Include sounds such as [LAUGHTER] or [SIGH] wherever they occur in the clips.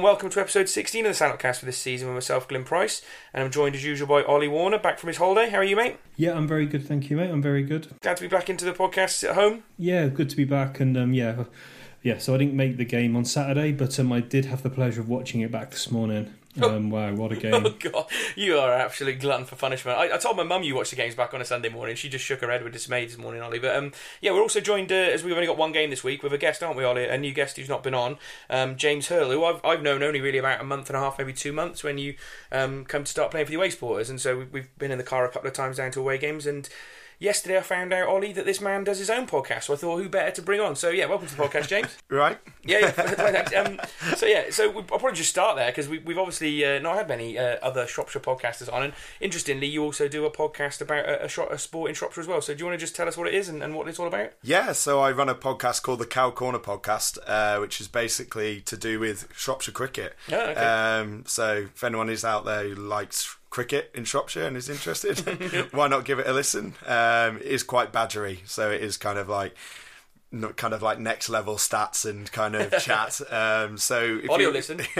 and welcome to episode 16 of the Sandlockcast for this season with myself, Glyn Price, and I'm joined as usual by Ollie Warner, back from his holiday. How are you, mate? Yeah, I'm very good, thank you, mate. I'm very good. Glad to be back into the podcast at home. Yeah, good to be back, and um, yeah, yeah. So I didn't make the game on Saturday, but um, I did have the pleasure of watching it back this morning. Um, wow, what a [LAUGHS] game! Oh god, you are an absolute glutton for punishment. I, I told my mum you watched the games back on a Sunday morning. She just shook her head with dismay this morning, Ollie. But um, yeah, we're also joined uh, as we've only got one game this week with a guest, aren't we, Ollie? A new guest who's not been on, um, James Hurl, who I've, I've known only really about a month and a half, maybe two months when you um, come to start playing for the away supporters, and so we've, we've been in the car a couple of times down to away games and yesterday I found out, Ollie, that this man does his own podcast. So I thought, who better to bring on? So yeah, welcome to the podcast, James. [LAUGHS] right? Yeah, yeah. [LAUGHS] um, so yeah, so I'll probably just start there because we, we've obviously uh, not had many uh, other Shropshire podcasters on, and interestingly, you also do a podcast about a, a, a, sport in Shropshire as well. So do you want to just tell us what it is and, and, what it's all about? Yeah, so I run a podcast called the Cow Corner Podcast, uh, which is basically to do with Shropshire cricket. Oh, okay. um, so if anyone is out there who likes cricket in Shropshire and is interested, [LAUGHS] why not give it a listen? Um, it is quite badgery, so it is kind of like kind of like next level stats and kind of [LAUGHS] chat. Um, so if you listen, [LAUGHS]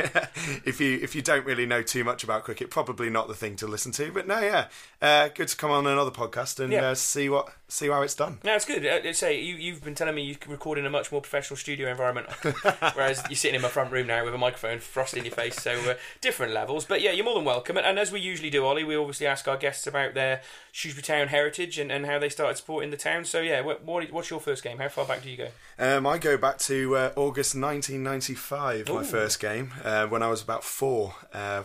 if you if you don't really know too much about cricket, probably not the thing to listen to. But no, yeah, uh, good to come on another podcast and yeah. uh, see what see how it's done. No, it's good. Uh, say you you've been telling me you can record in a much more professional studio environment, [LAUGHS] whereas you're sitting in my front room now with a microphone frost in your face. So uh, different levels, but yeah, you're more than welcome. And, and, as we usually do, Ollie, we obviously ask our guests about their Shrewsbury Town heritage and, and how they started supporting the town. So yeah, what, what's your first game? How far back do you go? Um, I go back to uh, August 1995, Ooh. my first game, uh, when I was about four. Uh,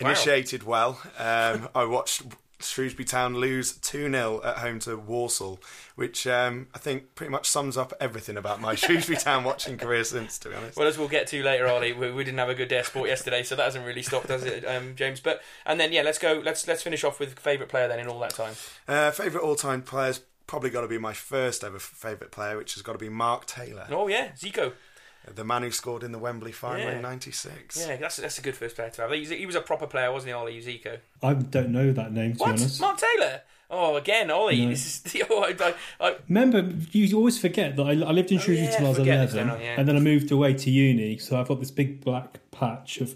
initiated wow. well. Um, I watched Shrewsbury Town lose 2 0 at home to Walsall, which um, I think pretty much sums up everything about my Shrewsbury [LAUGHS] Town watching career since, to be honest. Well, as we'll get to later, Ollie, we, we didn't have a good day of sport yesterday, so that hasn't really stopped, does it, um, James? But And then, yeah, let's go, let's let's finish off with favourite player then in all that time. Uh, favourite all time players probably got to be my first ever favourite player, which has got to be Mark Taylor. Oh yeah, Zico. Uh, the man who scored in the Wembley final yeah. in '96. Yeah, that's that's a good first player to have. He was, a proper player, wasn't he, Ollie Zico? I don't know that name. To what? be honest, Mark Taylor. Oh, again, Ollie. No. This is [LAUGHS] the. Oh, I, I, Remember, you always forget that I, I lived in oh, Shrewsbury oh, yeah, till I was eleven, oh, yeah. and then I moved away to uni. So I've got this big black patch of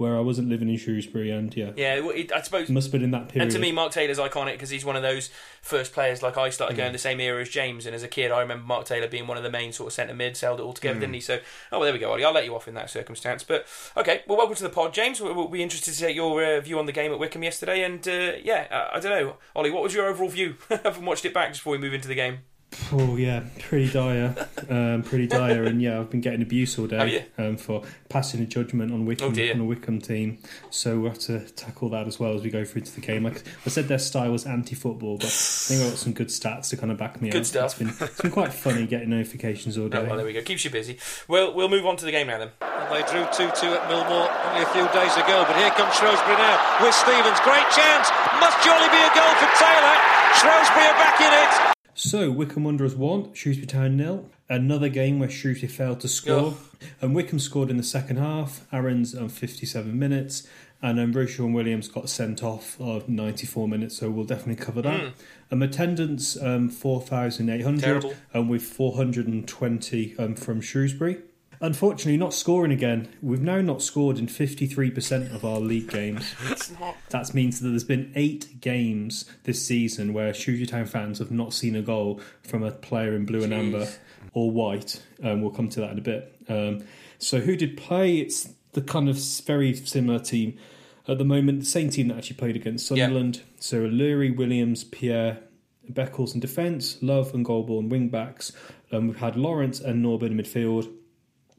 where I wasn't living in Shrewsbury, and yeah, yeah, I suppose must have been in that period. And to me, Mark Taylor's iconic because he's one of those first players. Like I started going mm. the same era as James, and as a kid, I remember Mark Taylor being one of the main sort of centre mids, held it all together, mm. didn't he? So, oh, well, there we go, Ollie. I'll let you off in that circumstance. But okay, well, welcome to the pod, James. We'll, we'll be interested to get your uh, view on the game at Wycombe yesterday, and uh, yeah, I, I don't know, Ollie, what was your overall view? [LAUGHS] I haven't watched it back just before we move into the game. Oh yeah, pretty dire, um, pretty dire, and yeah, I've been getting abuse all day um, for passing a judgment on Wycombe oh, on a Wycombe team. So we will have to tackle that as well as we go through to the game. Like I said, their style was anti-football, but I think I've got some good stats to kind of back me good up. stuff. It's been, it's been quite funny getting notifications all [LAUGHS] day. Oh, well, there we go. Keeps you busy. Well, we'll move on to the game now then. And they drew two-two at Millmoor only a few days ago, but here comes Shrewsbury now with Stevens. Great chance. Must surely be a goal for Taylor. Shrewsbury are back in it. So Wycombe Wanderers won, Shrewsbury Town nil. Another game where Shrewsbury failed to score, and Wycombe scored in the second half. Aaron's on 57 minutes, and then Ro-Shaun Williams got sent off of 94 minutes. So we'll definitely cover that. Mm. Um, attendance um, 4,800, and with 420 um, from Shrewsbury. Unfortunately, not scoring again. We've now not scored in 53% of our league games. [LAUGHS] That means that there's been eight games this season where Shrewsbury Town fans have not seen a goal from a player in blue and amber or white. Um, we'll come to that in a bit. Um, so, who did play? It's the kind of very similar team at the moment. The same team that actually played against Sunderland. Yeah. So, O'Leary, Williams, Pierre, Beckles in defence, Love and Golbourne wing backs. Um, we've had Laurent and Norburn in midfield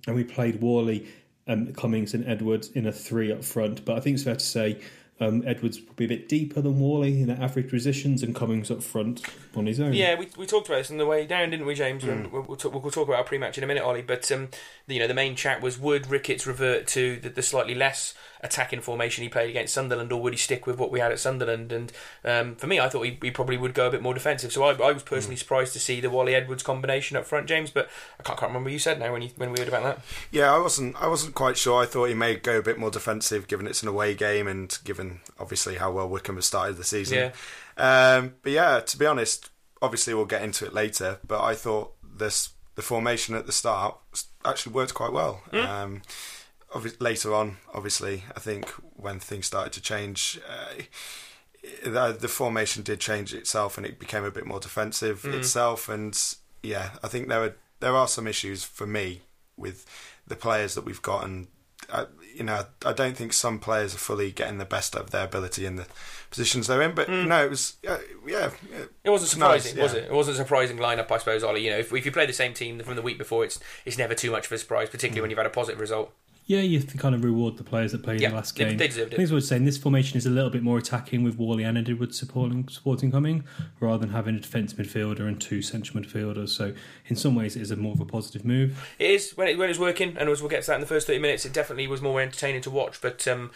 and we played Whalley, um, Cummings, and Edwards in a three up front. But I think it's fair to say um, Edwards will be a bit deeper than Whalley in the average positions and Cummings up front on his own. Yeah, we, we talked about this on the way down, didn't we, James? Mm. We'll, we'll, talk, we'll, talk, about our pre-match in a minute, Ollie. But um, you know, the main chat was would Ricketts revert to the, the slightly less attacking formation he played against Sunderland, or would he stick with what we had at Sunderland? And um, for me, I thought he, he, probably would go a bit more defensive. So I, I was personally mm. surprised to see the Whalley Edwards combination up front, James. But I can't, can't, remember what you said now when you when we heard about that. Yeah, I wasn't I wasn't quite sure. I thought he may go a bit more defensive, given it's an away game and given obviously how well Wycombe has started the season. Yeah. Um, but yeah, to be honest, obviously we'll get into it later. But I thought this the formation at the start actually worked quite well. Mm. Um, later on, obviously, I think when things started to change, uh, the, the, formation did change itself, and it became a bit more defensive mm. itself. And yeah, I think there are there are some issues for me with the players that we've got, and I, you know, I don't think some players are fully getting the best of their ability in the positions they're in. But mm. no, it was uh, yeah, It wasn't surprising, nice, was yeah. it? It wasn't a surprising lineup, I suppose, Ollie. You know, if, if you play the same team from the week before, it's it's never too much of a surprise, particularly mm. when you've had a positive result. Yeah, you have to kind of reward the players that played yeah, in the last game. They, deserved it. I think I was saying this formation is a little bit more attacking with Whalley and Edwards supporting supporting coming, rather than having a defence midfielder and two central midfielders. So in some ways, it is a more of a positive move. It is when it when it's working, and as we'll get to that in the first thirty minutes, it definitely was more entertaining to watch. But um,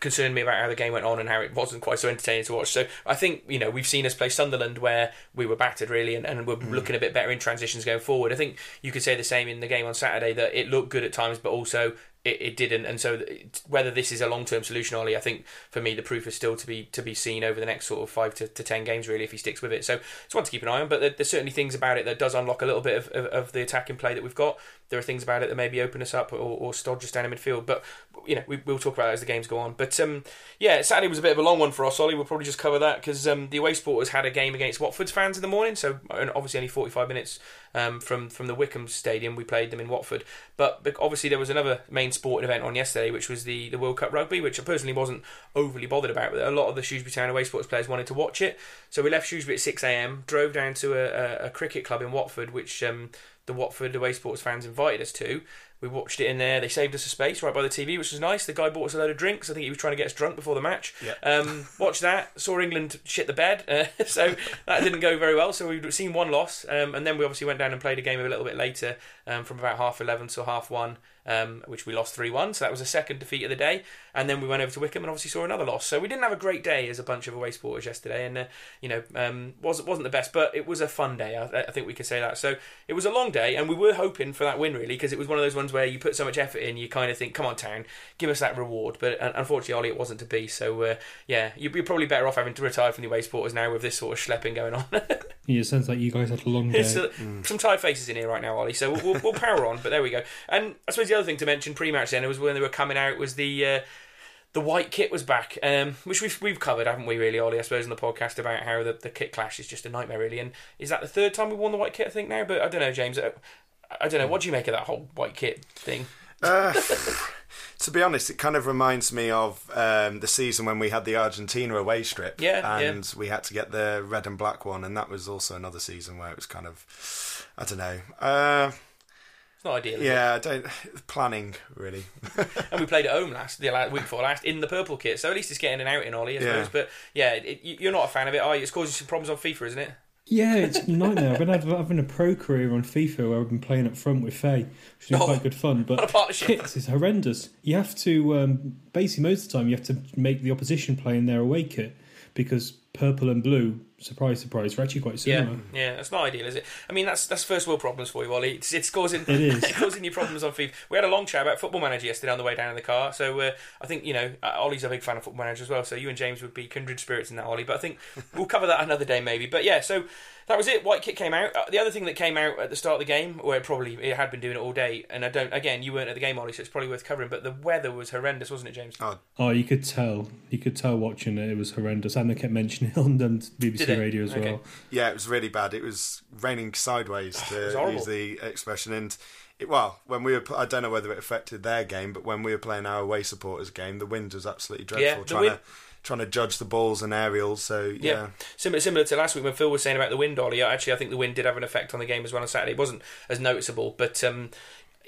concerned me about how the game went on and how it wasn't quite so entertaining to watch. So I think you know we've seen us play Sunderland where we were battered really and, and we're mm. looking a bit better in transitions going forward. I think you could say the same in the game on Saturday that it looked good at times, but also it, it didn't. And so whether this is a long term solution, Ollie, I think for me the proof is still to be to be seen over the next sort of five to, to ten games really if he sticks with it. So it's one to keep an eye on. But there, there's certainly things about it that does unlock a little bit of, of, of, the attacking play that we've got. There are things about it that maybe open us up or, or stodge us down in midfield. But you know we, will talk about that as the games go on. But um, yeah, Saturday was a bit of a long one for us, Ollie. We'll probably just cover that because um, the away supporters had a game against Watford's fans in the morning. So obviously only 45 minutes um, from from the Wycombe Stadium. We played them in Watford, but obviously there was another main sporting event on yesterday, which was the, the World Cup Rugby, which I personally wasn't overly bothered about. A lot of the Shrewsbury Town away sports players wanted to watch it, so we left Shrewsbury at six a.m. Drove down to a, a, a cricket club in Watford, which um, the Watford away sports fans invited us to. We watched it in there. They saved us a space right by the TV, which was nice. The guy bought us a load of drinks. I think he was trying to get us drunk before the match. Yeah. Um, watched that. Saw England shit the bed. Uh, [LAUGHS] so that didn't go very well. So we'd seen one loss. Um, and then we obviously went down and played a game a little bit later um, from about half 11 to half 1 um, which we lost 3 1. So that was a second defeat of the day. And then we went over to Wycombe and obviously saw another loss. So we didn't have a great day as a bunch of away supporters yesterday. And, uh, you know, um, wasn't, wasn't the best, but it was a fun day. I, I, think we could say that. So it was a long day, and we were hoping for that win, really, because it was one of those ones where you put so much effort in, you kind of think, come on, town, give us that reward. But uh, unfortunately, Ollie, it wasn't to be. So, uh, yeah, you're probably better off having to retire from the away supporters now with this sort of schlepping going on. [LAUGHS] yeah, it sounds like you guys had a long day. mm. Some tired faces in here right now, Ollie. So we'll, we'll, we'll power on. But there we go. And I suppose the other thing to mention pre match then was when they were coming out was the. Uh, the white kit was back, um, which we've we've covered, haven't we? Really, Ollie, I suppose, in the podcast about how the, the kit clash is just a nightmare, really. And is that the third time we won the white kit? I think now, but I don't know, James. I, I don't know. What do you make of that whole white kit thing? Uh, to be honest, it kind of reminds me of um, the season when we had the Argentina away strip, yeah, and yeah. we had to get the red and black one, and that was also another season where it was kind of, I don't know. Uh, it's not ideal. Yeah, I don't [SIGHS] planning really. [LAUGHS] and we played at home last the week before last in the purple kit, so at least it's getting an out in Ollie, I suppose. Yeah. But yeah, it, you're not a fan of it, are you? It's causing some problems on FIFA, isn't it? Yeah, it's a [LAUGHS] nightmare. I've been having a pro career on FIFA where I've been playing up front with Faye, which is oh, quite good fun. But kits is horrendous. You have to um, basically most of the time you have to make the opposition play in their away kit because purple and blue surprise, surprise, are actually quite similar. Yeah, yeah, that's not ideal, is it? I mean, that's that's first world problems for you, Ollie. It's, it's causing it is. it's [LAUGHS] causing you problems on FIFA. We had a long chat about Football Manager yesterday on the way down in the car. So uh, I think you know uh, Ollie's a big fan of Football Manager as well. So you and James would be kindred spirits in that, Ollie. But I think we'll cover that another day maybe. But yeah, so that was it. White kit came out. Uh, the other thing that came out at the start of the game, where it probably it had been doing it all day, and I don't. Again, you weren't at the game, Ollie, so it's probably worth covering. But the weather was horrendous, wasn't it, James? Oh, oh you could tell. You could tell watching it. It was horrendous, and they kept mentioning it on BBC Radio as okay. well. Yeah, it was really bad. It was raining sideways [SIGHS] to use the expression, and it, well, when we were, I don't know whether it affected their game, but when we were playing our away supporters game, the wind was absolutely dreadful. Yeah, trying wind- to trying to judge the balls and aerials. So yeah. yeah. similar similar to last week when Phil was saying about the wind, Ollie. Actually, I think the wind did have an effect on the game as well on Saturday. It wasn't as noticeable, but um,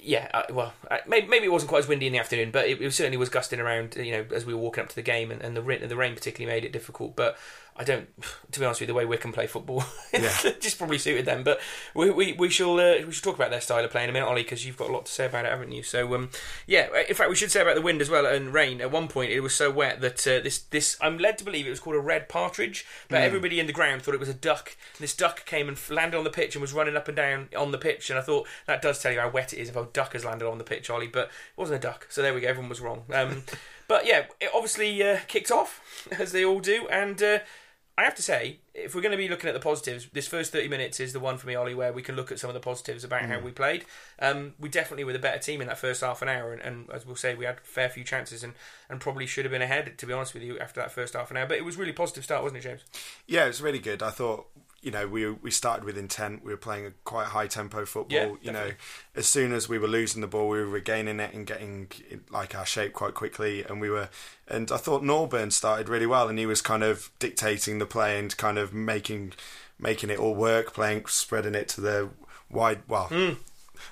yeah, uh, well, uh, maybe, maybe, it wasn't quite as windy in the afternoon, but it, it, certainly was gusting around. You know, as we were walking up to the game, and, and the rain, the rain particularly made it difficult. But I don't, [SIGHS] to be honest with you, the way Wycombe play football [LAUGHS] yeah. just probably suited them. But we we, we shall uh, we should talk about their style of play in a minute, Ollie, because you've got a lot to say about it, haven't you? So um, yeah, in fact, we should say about the wind as well and rain. At one point, it was so wet that uh, this this I'm led to believe it was called a red partridge, but mm. everybody in the ground thought it was a duck. This duck came and landed on the pitch and was running up and down on the pitch, and I thought that does tell you how wet it is if a duck has landed on the pitch, Ollie. But it wasn't a duck, so there we go. Everyone was wrong. Um, [LAUGHS] but yeah, it obviously uh, kicked off [LAUGHS] as they all do, and uh, I have to say, if we're going to be looking at the positives, this first 30 minutes is the one for me, Ollie, where we can look at some of the positives about mm. how we played. Um, we definitely were the better team in that first half an hour, and, and, as we'll say, we had a fair few chances and, and probably should have been ahead, to be honest with you, after that first half an hour. But it was really positive start, wasn't it, James? Yeah, it was really good. I thought you know, we we started with intent. We were playing a quite high tempo football. Yeah, you know, as soon as we were losing the ball, we were regaining it and getting like our shape quite quickly. And we were, and I thought Norburn started really well, and he was kind of dictating the play and kind of making making it all work, playing spreading it to the wide. Well. Mm.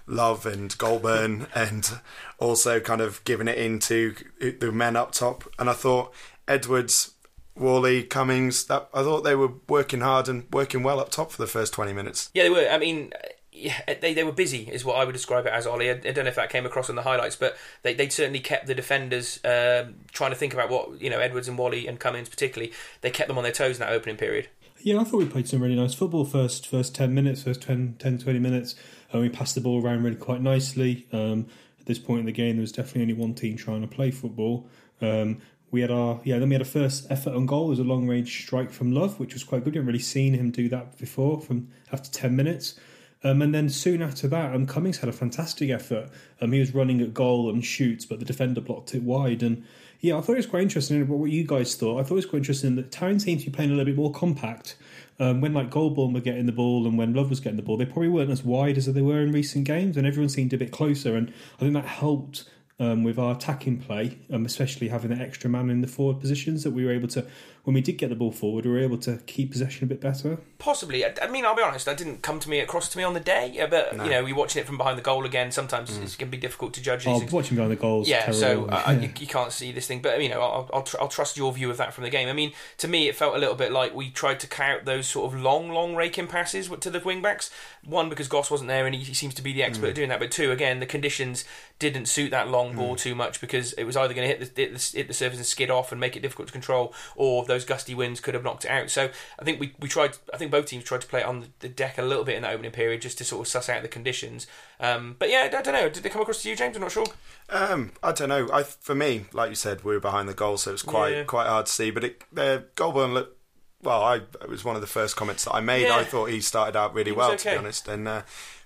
Love and Golbourne, [LAUGHS] and also kind of giving it into the men up top. And I thought Edwards Whalley, Cummings, that I thought they were working hard and working well up top for the first 20 minutes. Yeah, they were. I mean, yeah, they, they were busy, is what I would describe it as, Ollie. I, I don't know if that came across in the highlights, but they, they certainly kept the defenders um, trying to think about what, you know, Edwards and Whalley and Cummings particularly, they kept them on their toes in that opening period. Yeah, I thought we played some really nice football first first 10 minutes, first 10, 10 20 minutes. And we passed the ball around really quite nicely. Um, at this point in the game, there was definitely only one team trying to play football. Um, we had our yeah. Then we had a first effort on goal. It was a long range strike from Love, which was quite good. We hadn't really seen him do that before. From after ten minutes, um, and then soon after that, um, Cummings had a fantastic effort. Um, he was running at goal and shoots, but the defender blocked it wide. And yeah, I thought it was quite interesting what you guys thought. I thought it was quite interesting that Town seemed to be playing a little bit more compact. Um, when like Golbourne were getting the ball and when Love was getting the ball, they probably weren't as wide as they were in recent games, and everyone seemed a bit closer. And I think that helped um, with our attacking play, um, especially having that extra man in the forward positions, that we were able to when we did get the ball forward, we were able to keep possession a bit better. Possibly. I, I mean, I'll be honest. That didn't come to me across to me on the day. Yeah, but no. you know, we're watching it from behind the goal again. Sometimes mm. it can be difficult to judge. Oh, things. watching behind the goals. Yeah, terrible. so uh, yeah. You, you, can't see this thing. But you know, I'll, I'll, tr- I'll, trust your view of that from the game. I mean, to me, it felt a little bit like we tried to count those sort of long, long raking passes to the wing backs. One because Goss wasn't there and he, he seems to be the expert mm. at doing that. But two, again, the conditions didn't suit that long ball mm. too much because it was either going to hit the, hit the, hit the surface and skid off and make it difficult to control, or those gusty winds could have knocked it out. So I think we, we tried. I think both teams tried to play it on the deck a little bit in that opening period just to sort of suss out the conditions. Um, but yeah, I don't know. Did they come across to you, James? I'm not sure. Um, I don't know. I for me, like you said, we were behind the goal, so it was quite yeah. quite hard to see. But it, Golbourne looked. Well, I it was one of the first comments that I made. Yeah. I thought he started out really well, okay. to be honest, and. Uh,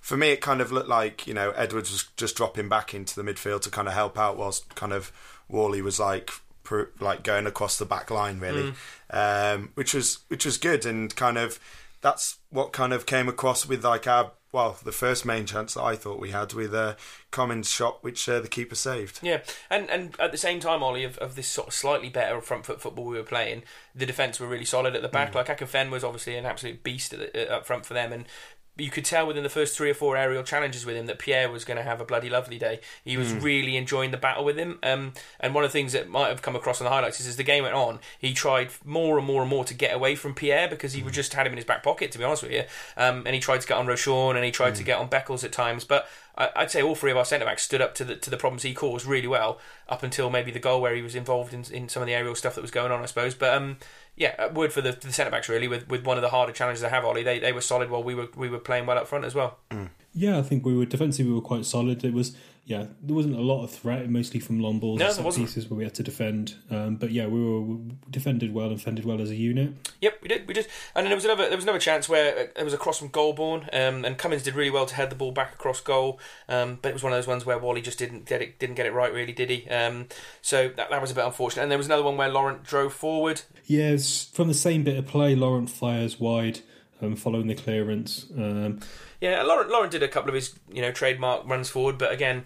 for me, it kind of looked like you know Edwards was just dropping back into the midfield to kind of help out, whilst kind of Whalley was like like going across the back line really, mm. um, which was which was good and kind of that's what kind of came across with like our well the first main chance that I thought we had with a uh, Cummings shot which uh, the keeper saved. Yeah, and and at the same time, Ollie, of, of this sort of slightly better front foot football we were playing, the defence were really solid at the back. Mm. Like Akinfenwa was obviously an absolute beast the, uh, up front for them, and you could tell within the first three or four aerial challenges with him that Pierre was going to have a bloody lovely day. He was mm. really enjoying the battle with him. Um, and one of the things that might have come across in the highlights is as the game went on, he tried more and more and more to get away from Pierre because he mm. just had him in his back pocket, to be honest with you. Um, and he tried to get on Ro-Shaun and he tried mm. to get on Beckles at times. But I'd say all three of our centre backs stood up to the to the problems he caused really well up until maybe the goal where he was involved in, in some of the aerial stuff that was going on, I suppose. But um, yeah, word for the, the centre backs really with, with one of the harder challenges I have, Ollie. They they were solid while we were we were playing well up front as well. Mm. Yeah, I think we were defensively we were quite solid. It was yeah, there wasn't a lot of threat, mostly from long balls no, and pieces where we had to defend. Um, but yeah, we were we defended well and defended well as a unit. Yep, we did, we did. And then there was another there was another chance where it was a cross from Golbourne, um, and Cummings did really well to head the ball back across goal. Um, but it was one of those ones where Whalley just didn't get it didn't get it right, really, did he? Um, so that, that was a bit unfortunate. And there was another one where Laurent drove forward. Yes, from the same bit of play, Laurent fires wide, um, following the clearance. Yeah, Lauren, Laurent did a couple of his you know trademark runs forward, but again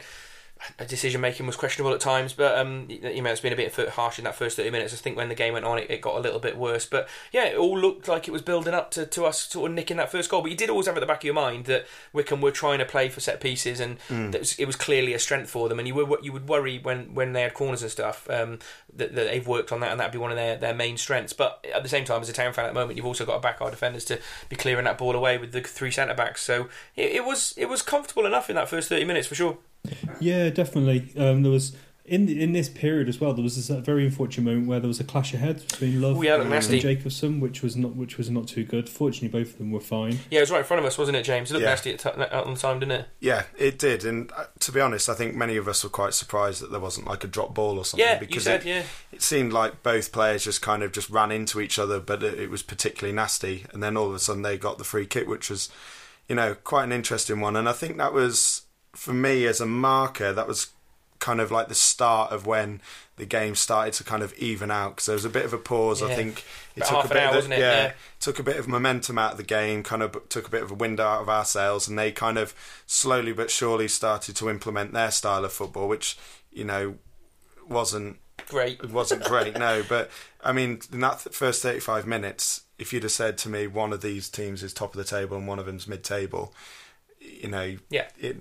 decision making was questionable at times, but um, you know it's been a bit harsh in that first thirty minutes. I think when the game went on, it, it, got a little bit worse. But yeah, it all looked like it was building up to, to us sort of nicking that first goal. But you did always have at the back of your mind that Wycombe were trying to play for set pieces, and mm. was, it was clearly a strength for them. And you were you would worry when, when they had corners and stuff um, that, that, they've worked on that, and that'd be one of their, their main strengths. But at the same time, as a town fan at the moment, you've also got to back our defenders to be clearing that ball away with the three centre backs. So it, it was it was comfortable enough in that first thirty minutes for sure. Yeah, definitely. Um, there was in in this period as well, there was this very unfortunate moment where there was a clash of heads between Love yeah, looked and nasty. Jacobson, which was not which was not too good. Fortunately, both of them were fine. Yeah, it was right in front of us, wasn't it, James? It looked Yeah. nasty at t- out on the time, didn't it? Yeah, it did. And uh, to be honest, I think many of us were quite surprised that there wasn't like a drop ball or something. Yeah, because you said, it, yeah. it seemed like both players just kind of just ran into each other, but it, it was particularly nasty. And then all of a sudden they got the free kick, which was, you know, quite an interesting one. And I think that was, for me as a marker, that was kind of like the start of when the game started to kind of even out because there was a bit of a pause. I think it About took a bit, hour, of the- wasn't it? yeah, Yeah. took a bit of momentum out of the game, kind of took a bit of a wind out of our sails, and they kind of slowly but surely started to implement their style of football, which you know wasn't Great. it [LAUGHS] wasn't great, no. But I mean, in that th- first thirty-five minutes, if you'd have said to me one of these teams is top of the table and one of them's mid-table, you know, Yeah. it,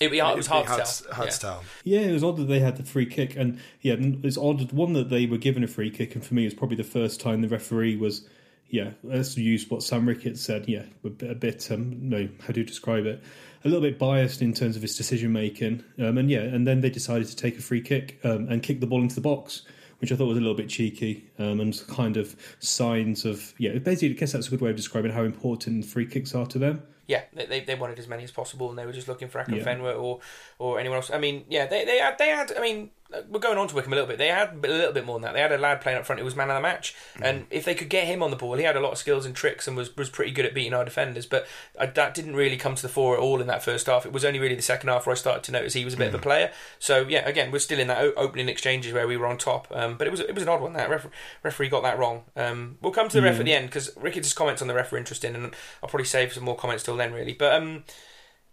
It, it was it'd hard be to hard, tell. hard Yeah. to tell. Yeah, it was odd that they had the free kick, and yeah, it's odd. One that they were given a free kick, and for me, it's probably the first time the referee was, yeah, let's use what Sam Ricketts said. Yeah, a bit, a bit um, no, how do you describe it? A little bit biased in terms of his decision making, um, and yeah, and then they decided to take a free kick um, and kick the ball into the box. Which I thought was a little bit cheeky, um, and kind of signs of yeah. Basically, I guess that's a good way of describing how important free kicks are to them. Yeah, they, they wanted as many as possible, and they were just looking for Akron Yeah. Fenwer or or anyone else. I mean, yeah, they they had they had. I mean, we're going on to Wycombe a little bit. They had a little bit more than that. They had a lad playing up front who was man of the match, and if they could get him on the ball, he had a lot of skills and tricks and was was pretty good at beating our defenders. But uh, that didn't really come to the fore at all in that first half. It was only really the second half where I started to notice he was a bit of a player. So yeah, again, we're still in that o- opening exchanges where we were on top. Um, but it was it was an odd one. That Ref- referee got that wrong. Um, we'll come to the ref at the end because Ricketts' comments on the ref are interesting, and I'll probably save some more comments till then, really. But um,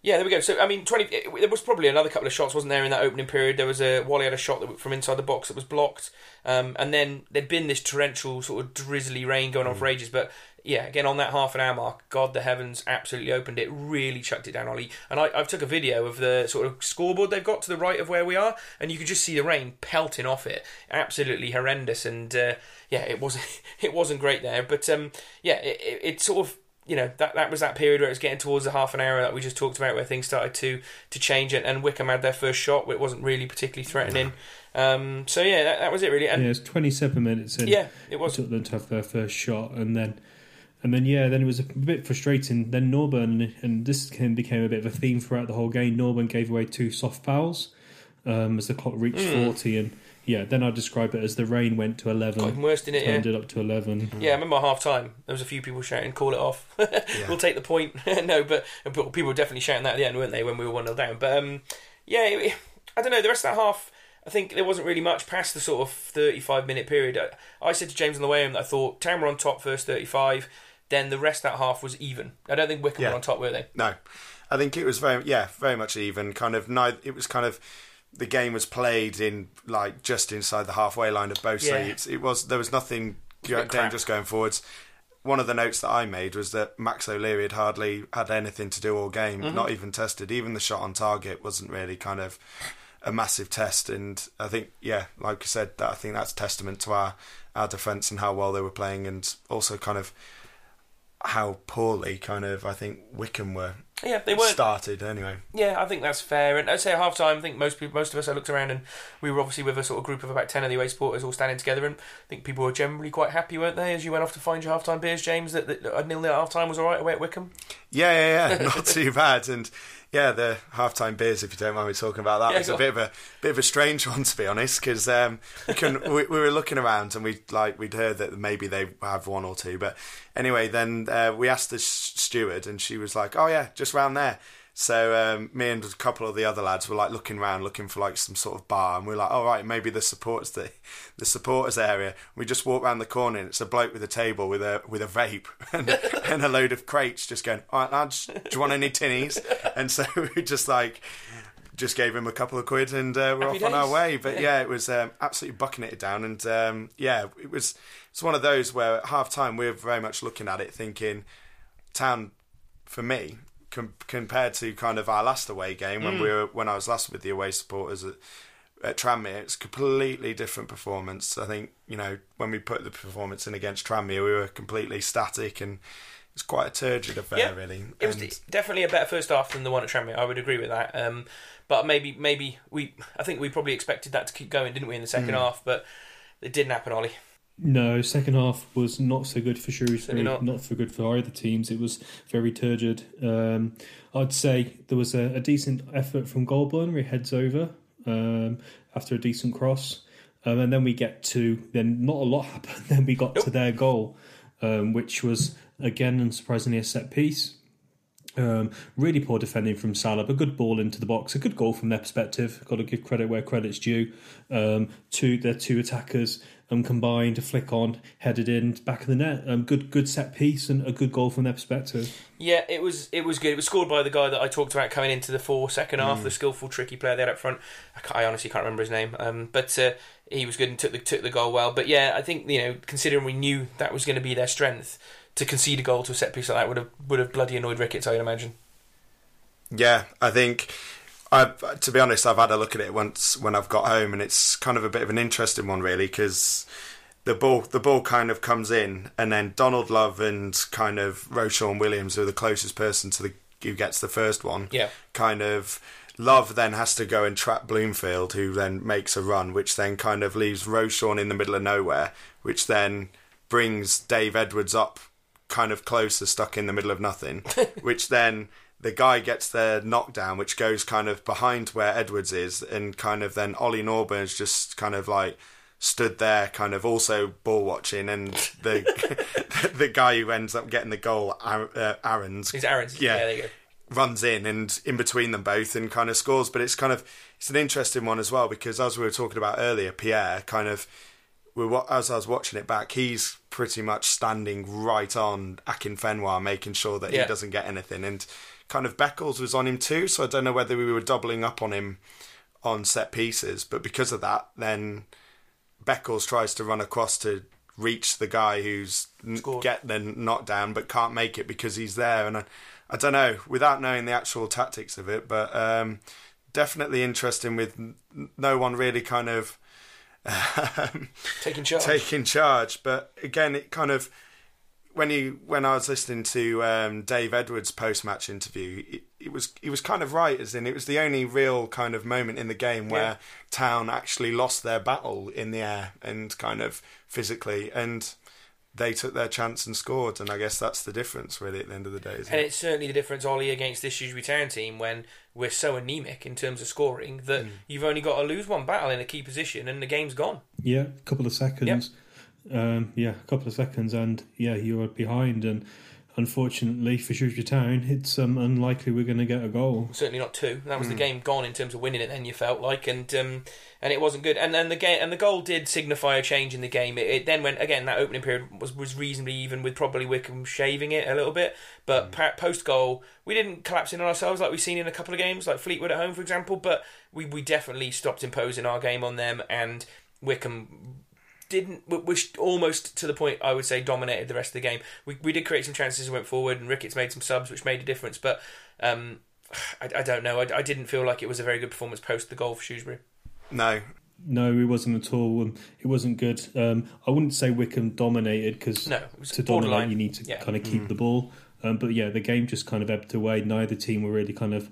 yeah, there we go. So I mean, twenty. It, there was probably another couple of shots, wasn't there, in that opening period? There was a Whalley had a shot that, from inside the box that was blocked, um, and then there'd been this torrential sort of drizzly rain going on for ages. But yeah, again on that half an hour mark, God, the heavens absolutely opened it, really chucked it down, Ollie. And I, I've took a video of the sort of scoreboard they've got to the right of where we are, and you could just see the rain pelting off it, absolutely horrendous. And uh, yeah, it wasn't [LAUGHS] it wasn't great there, but um, yeah, it, it, it sort of you know that that was that period where it was getting towards the half an hour that we just talked about where things started to to change and, and Wycombe had their first shot it wasn't really particularly threatening um, so yeah that, that was it really and yeah, it's twenty seven minutes in. yeah it It was took them to have their first shot, and then, and then yeah, then it was a bit frustrating. Then Norburn, and this became, became a bit of a theme throughout the whole game. Norburn gave away two soft fouls um, as the clock reached Hmm. forty, and yeah, then I describe it as the rain went to got even eleven, worse didn't it yeah. it up to eleven. Yeah, I remember half time. There was a few people shouting, "Call it off! [LAUGHS] we'll take the point." [LAUGHS] no, but, but people were definitely shouting that at the end, weren't they? When we were one 0 down. But um, yeah, it, I don't know. The rest of that half, I think there wasn't really much past the sort of thirty-five minute period. I, I said to James on the way home that I thought Town were on top first thirty-five. Then the rest of that half was even. I don't think Wycombe Yeah. were on top, were they? No, I think it was very yeah, very much even. Kind of neither. It was kind of the game was played in like just inside the halfway line of both Yeah. sides. It was there was nothing bit crap. dangerous going forwards. One of the notes that I made was that Max O'Leary had hardly had anything to do all game, Mm-hmm. not even tested. Even the shot on target wasn't really kind of a massive test. And I think, yeah, like I said, that I think that's testament to our our defence and how well they were playing, and also kind of how poorly kind of I think Wycombe were Yeah, they weren't. started anyway. Yeah, I think that's fair. And I'd say at half time, I think most people, most of us, I looked around and we were obviously with a sort of group of about 10 of the away supporters all standing together. And I think people were generally quite happy, weren't they, as you went off to find your half time beers, James, that, that a nil nil at half time was all right away at Wycombe? Yeah, yeah, yeah, [LAUGHS] not too bad. And yeah, the halftime beers, if you don't mind me talking about that, Yeah, was go a bit of a bit of a strange one to be honest, because um, we, we we were looking around and we like we'd heard that maybe they have one or two, but anyway, then uh, we asked the steward and she was like, "Oh yeah, just round there." So um, me and a couple of the other lads were like looking around, looking for like some sort of bar, and we are like, "All right, maybe the supporters the the supporters area." We just walk round the corner, and it's a bloke with a table with a with a vape [LAUGHS] and, and a load of crates, just going, "All right, lads, do you want any tinnies?" And so [LAUGHS] we just like just gave him a couple of quid, and uh, we're Happy off on our way. But yeah, it was um, absolutely bucking it down, and um, yeah, it was it's one of those where at half time we're very much looking at it, thinking, "Town." For me, com- compared to kind of our last away game when we were when I was last with the away supporters at, at Tranmere, it's a completely different performance. I think you know when we put the performance in against Tranmere, we were completely static and It's quite a turgid affair, Yeah, really. It was And- definitely a better first half than the one at Tranmere. I would agree with that. Um, but maybe, maybe we, I think we probably expected that to keep going, didn't we, in the second Hmm. half? But it didn't happen, Ollie. No, second half was not so good for Shrewsbury. Not. Not. for good for either teams. It was very turgid. Um, I'd say there was a, a decent effort from Golbourne where he heads over um, after a decent cross, um, and then we get to then not a lot [LAUGHS] happened. Then we got to their goal, um, which was again unsurprisingly a set piece. Um, really poor defending from Salah, but good ball into the box. A good goal from their perspective. Got to give credit where credit's due. Um, two their two attackers um, combined, a flick on, headed in back of the net. Um, good good set piece and a good goal from their perspective. Yeah, it was it was good. It was scored by the guy that I talked about coming into the four second half, the skillful, tricky player had up front. I, I honestly can't remember his name, um, but uh, he was good and took the took the goal well. But yeah, I think you know, considering we knew that was going to be their strength, to concede a goal to a set piece like that would have would have bloody annoyed Ricketts, I'd imagine. Yeah, I think. I, to be honest, I've had a look at it once when I've got home, and it's kind of a bit of an interesting one, really, because the ball the ball kind of comes in, and then Donald Love and kind of Ro-Shaun Williams, who are the closest person to the who gets the first one, Yeah. kind of. Love then has to go and trap Bloomfield, who then makes a run, which then kind of leaves Ro-Shaun in the middle of nowhere, which then brings Dave Edwards up kind of closer, stuck in the middle of nothing, [LAUGHS] which then the guy gets their knockdown, which goes kind of behind where Edwards is, and kind of then Ollie Norburn's just kind of like stood there, kind of also ball watching, and the [LAUGHS] [LAUGHS] the guy who ends up getting the goal, Ar- uh, Aaron's, He's Aaron's. Yeah. there you go. runs in and in between them both and kind of scores. But it's kind of it's an interesting one as well because as we were talking about earlier, Pierre kind of we as I was watching it back, he's pretty much standing right on Akinfenwa, making sure that Yeah. he doesn't get anything. And kind of Beckles was on him too, so I don't know whether we were doubling up on him on set pieces, but because of that, then Beckles tries to run across to reach the guy who's Scored. get the knockdown but can't make it because he's there. And I, I don't know, without knowing the actual tactics of it, but um, definitely interesting with no one really kind of um, Taking charge. taking charge. But again, it kind of when you when I was listening to um, Dave Edwards' post match interview, it, it was he was kind of right, as in it was the only real kind of moment in the game where Yeah. Town actually lost their battle in the air and kind of physically, and they took their chance and scored. And I guess that's the difference, really, at the end of the day. Isn't And it? it's certainly the difference, Ollie, against this Shrewsbury Town team when we're so anemic in terms of scoring that Hmm. you've only got to lose one battle in a key position and the game's gone. Yeah, a couple of seconds. Um, yeah, a couple of seconds, and yeah, you are behind. And unfortunately for Shrewsbury Town, it's um, unlikely we're going to get a goal. Certainly not two. That Hmm. was the game gone in terms of winning it. Then you felt like, and um, and it wasn't good. And then the game and the goal did signify a change in the game. It, it then went again. That opening period was was reasonably even with probably Wycombe shaving it a little bit. Hmm. But pa- post goal, we didn't collapse in on ourselves like we've seen in a couple of games, like Fleetwood at home, for example. But we we definitely stopped imposing our game on them, and Wycombe didn't w- which almost to the point I would say dominated the rest of the game. We we did create some chances and went forward, and Ricketts made some subs which made a difference. But um, [SIGHS] I, I don't know. I, I didn't feel like it was a very good performance post the goal for Shrewsbury. No, No, it wasn't at all. Um, it wasn't good. Um, I wouldn't say Wycombe dominated because No, to borderline. dominate you need to Yeah. kind of keep the ball. Um, but yeah, the game just kind of ebbed away. Neither team were really kind of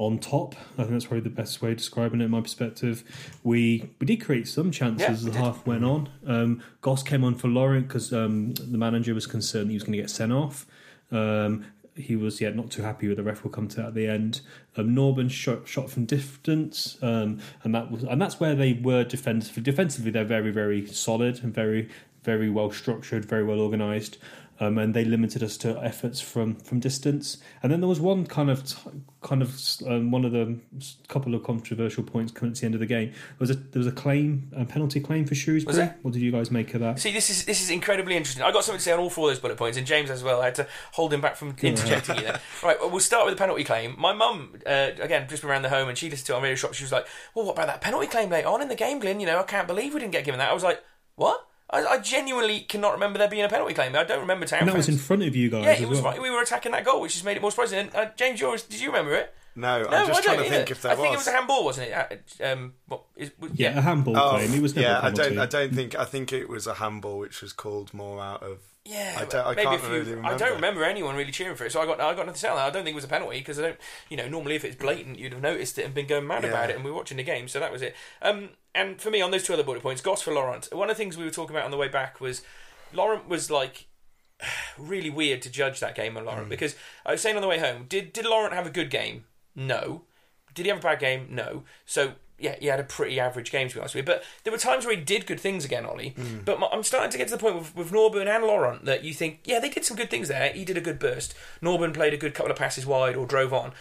on top. I think that's probably the best way of describing it. In my perspective, we we did create some chances Yeah, as the half went on. Um, Goss came on for Laurent because um, the manager was concerned he was going to get sent off. Um, he was yeah not too happy with the ref will come to at the end. Um, Norburn shot shot from distance, um, and that was and that's where they were defensively. Defensively, they're very very solid and very very well structured, very well organised. Um, and they limited us to efforts from, from distance. And then there was one kind of kind of um, one of the couple of controversial points coming at the end of the game. There was a there was a claim, a penalty claim for Shrewsbury. What did you guys make of that? See, this is this is incredibly interesting. I got something to say on all four of those bullet points, and James as well. I had to hold him back from interjecting you there. [LAUGHS] Right, well, we'll start with the penalty claim. My mum, uh, again, just been around the home, and she listened to it on radio shop. She was like, "Well, what about that penalty claim later on in the game, Glenn? You know, I can't believe we didn't get given that." I was like, "What?" I, I genuinely cannot remember there being a penalty claim. I don't remember Town And that was in front of you guys Yeah, as it was well. right. We were attacking that goal, which has made it more surprising. And uh, James, yours, did you remember it? No, I'm just trying to either. think if there I was. I think it was a handball, wasn't it? Uh, um, what, is, yeah, yeah, a handball oh, claim. It was never yeah. I don't. I don't think. I think it was a handball, which was called more out of. Yeah, I, don't, I can't really remember. I don't remember anyone really cheering for it, so I got I got nothing to say. I don't think it was a penalty because I don't, you know, normally if it's blatant, you'd have noticed it and been going mad yeah. about it, and we were watching the game, so that was it. Um, and for me, on those two other bullet points, Goss for Laurent. One of the things we were talking about on the way back was Laurent was like [SIGHS] really weird to judge that game on Laurent mm. because I was saying on the way home, did did Laurent have a good game? No. Did he have a bad game? No. So yeah, he had a pretty average game to be honest with you. But there were times where he did good things again, Ollie. Mm. But I'm starting to get to the point with, with Norburn and Laurent that you think, yeah, they did some good things there. He did a good burst. Norburn played a good couple of passes wide or drove on.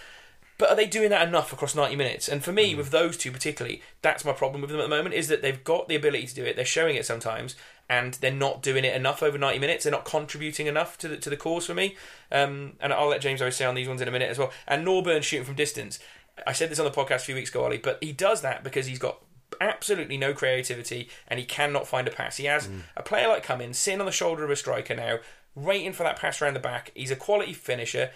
But are they doing that enough across 90 minutes? And for me, mm. with those two particularly, that's my problem with them at the moment, is that they've got the ability to do it. They're showing it sometimes, and they're not doing it enough over 90 minutes. They're not contributing enough to the, to the cause for me. Um, and I'll let James always say on these ones in a minute as well. And Norburn shooting from distance. I said this on the podcast a few weeks ago, Ollie, but he does that because he's got absolutely no creativity and he cannot find a pass. He has mm. a player like Cummings sitting on the shoulder of a striker now, waiting for that pass around the back. He's a quality finisher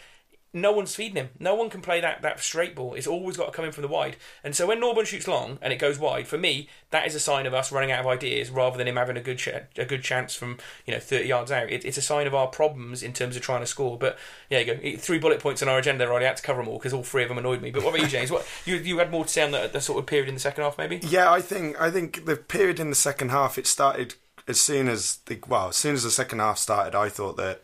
no one's feeding him. No one can play that, that straight ball. It's always got to come in from the wide. And so when Norburn shoots long and it goes wide, for me, that is a sign of us running out of ideas rather than him having a good a good chance from you know 30 yards out. It, it's a sign of our problems in terms of trying to score. But yeah, you go. Three bullet points on our agenda. I already had to cover them all because all three of them annoyed me. But what about you, James? What you you had more to say on the, the sort of period in the second half, maybe? Yeah, I think I think the period in the second half it started as soon as the well as soon as the second half started. I thought that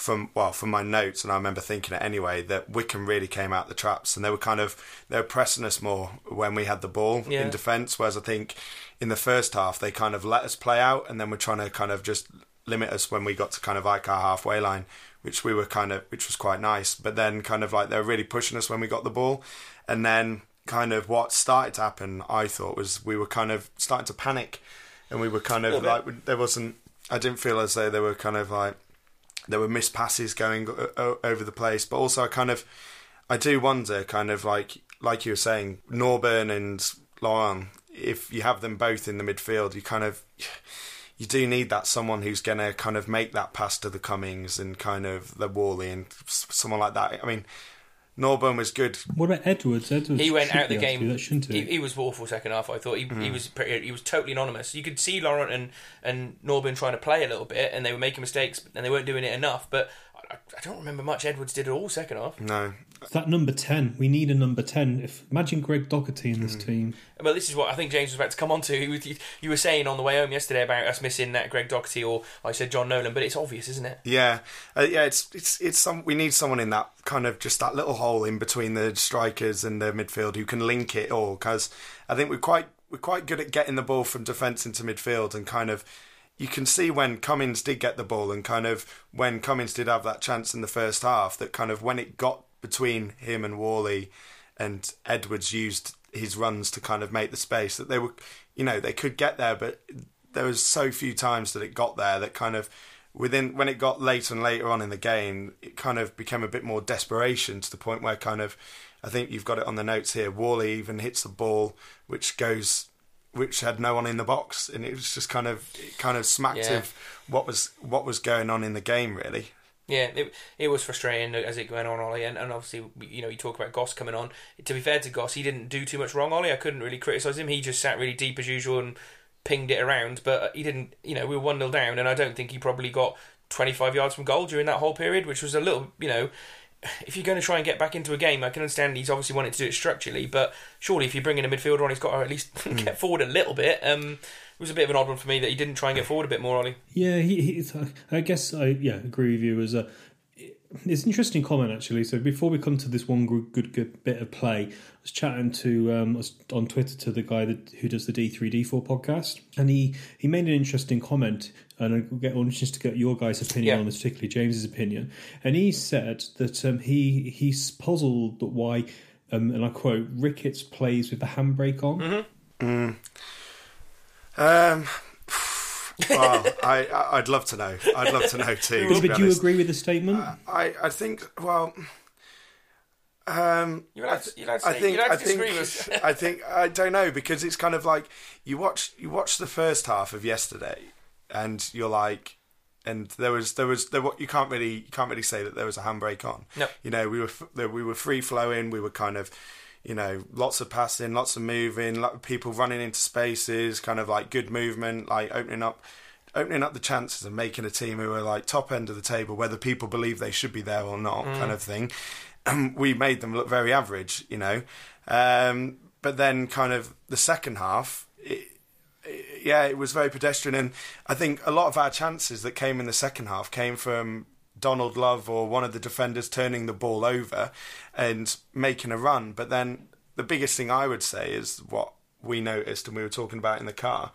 from well from my notes and I remember thinking it anyway that Wycombe really came out the traps and they were kind of they were pressing us more when we had the ball yeah. in defence whereas I think in the first half they kind of let us play out and then we're trying to kind of just limit us when we got to kind of like our halfway line which we were kind of which was quite nice but then kind of like they were really pushing us when we got the ball and then kind of what started to happen I thought was we were kind of starting to panic and we were kind of like there wasn't I didn't feel as though they were kind of like there were missed passes going uh, over the place, but also I kind of I do wonder, kind of like like you were saying, Norburn and Laurent. If you have them both in the midfield, you kind of you do need that someone who's going to kind of make that pass to the Cummings and kind of the Whalley and someone like that. I mean, Norburn was good. What about Edwards? Edwards he went out the game. That, he? He, he? was awful second half. I thought he, mm. he was pretty, he was totally anonymous. You could see Laurent and and Norburn trying to play a little bit, and they were making mistakes, and they weren't doing it enough. But I, I don't remember much Edwards did at all second half. No, it's that number ten. We need a number ten. If imagine Greg Docherty in this mm. team. Well, this is what I think James was about to come on to. You, you were saying on the way home yesterday about us missing that Greg Docherty, or I said John Nolan, but it's obvious, isn't it? Yeah, uh, yeah. It's it's it's some. We need someone in that kind of just that little hole in between the strikers and the midfield who can link it all. Because I think we're quite we're quite good at getting the ball from defence into midfield and kind of you can see when Cummings did get the ball and kind of when Cummings did have that chance in the first half that kind of when it got between him and Whalley and Edwards used his runs to kind of make the space that they were you know they could get there but there was so few times that it got there that kind of within when it got later and later on in the game it kind of became a bit more desperation to the point where kind of I think you've got it on the notes here Whalley even hits the ball which goes which had no one in the box, and it was just kind of it kind of smacked yeah. of what was what was going on in the game, really. Yeah, it, it was frustrating as it went on, Ollie, and, and obviously, you know, you talk about Goss coming on. To be fair to Goss, he didn't do too much wrong, Ollie. I couldn't really criticise him. He just sat really deep as usual and pinged it around, but he didn't, you know, we were 1 0 down, and I don't think he probably got 25 yards from goal during that whole period, which was a little, you know, if you're going to try and get back into a game, I can understand he's obviously wanting to do it structurally, but surely if you bring in a midfielder on, he's got to at least [LAUGHS] mm. get forward a little bit. Um, it was a bit of an odd one for me that he didn't try and get forward a bit more, Ollie. Yeah, he, he I guess I yeah agree with you. As a it's an interesting comment actually. So before we come to this one good, good, good bit of play, I was chatting to um, was on Twitter to the guy that who does the D three D four podcast, and he he made an interesting comment, and I get on just to get your guys' opinion yeah. on this, particularly James's opinion. And he said that um, he he's puzzled that why, um, and I quote, Ricketts plays with the handbrake on. Mm-hmm. Mm. Um, well, I, I'd love to know. I'd love to know too. to but do you agree with the statement? I, I think, well, um, you're allowed to, you're allowed to I think, I think, [LAUGHS] I think, I don't know because it's kind of like you watch, you watch the first half of yesterday, and you're like, and there was there was there what you can't really you can't really say that there was a handbrake on. No. You know, we were we were free flowing. We were kind of you know, lots of passing, lots of moving, lot of people running into spaces, kind of like good movement, like opening up opening up the chances and making a team who are like top end of the table, whether people believe they should be there or not, mm. kind of thing. [CLEARS THROAT] we made them look very average, you know. Um, but then, kind of the second half, it, yeah, it was very pedestrian, and I think a lot of our chances that came in the second half came from Donald Love or one of the defenders turning the ball over and making a run. But then the biggest thing I would say is what we noticed and we were talking about in the car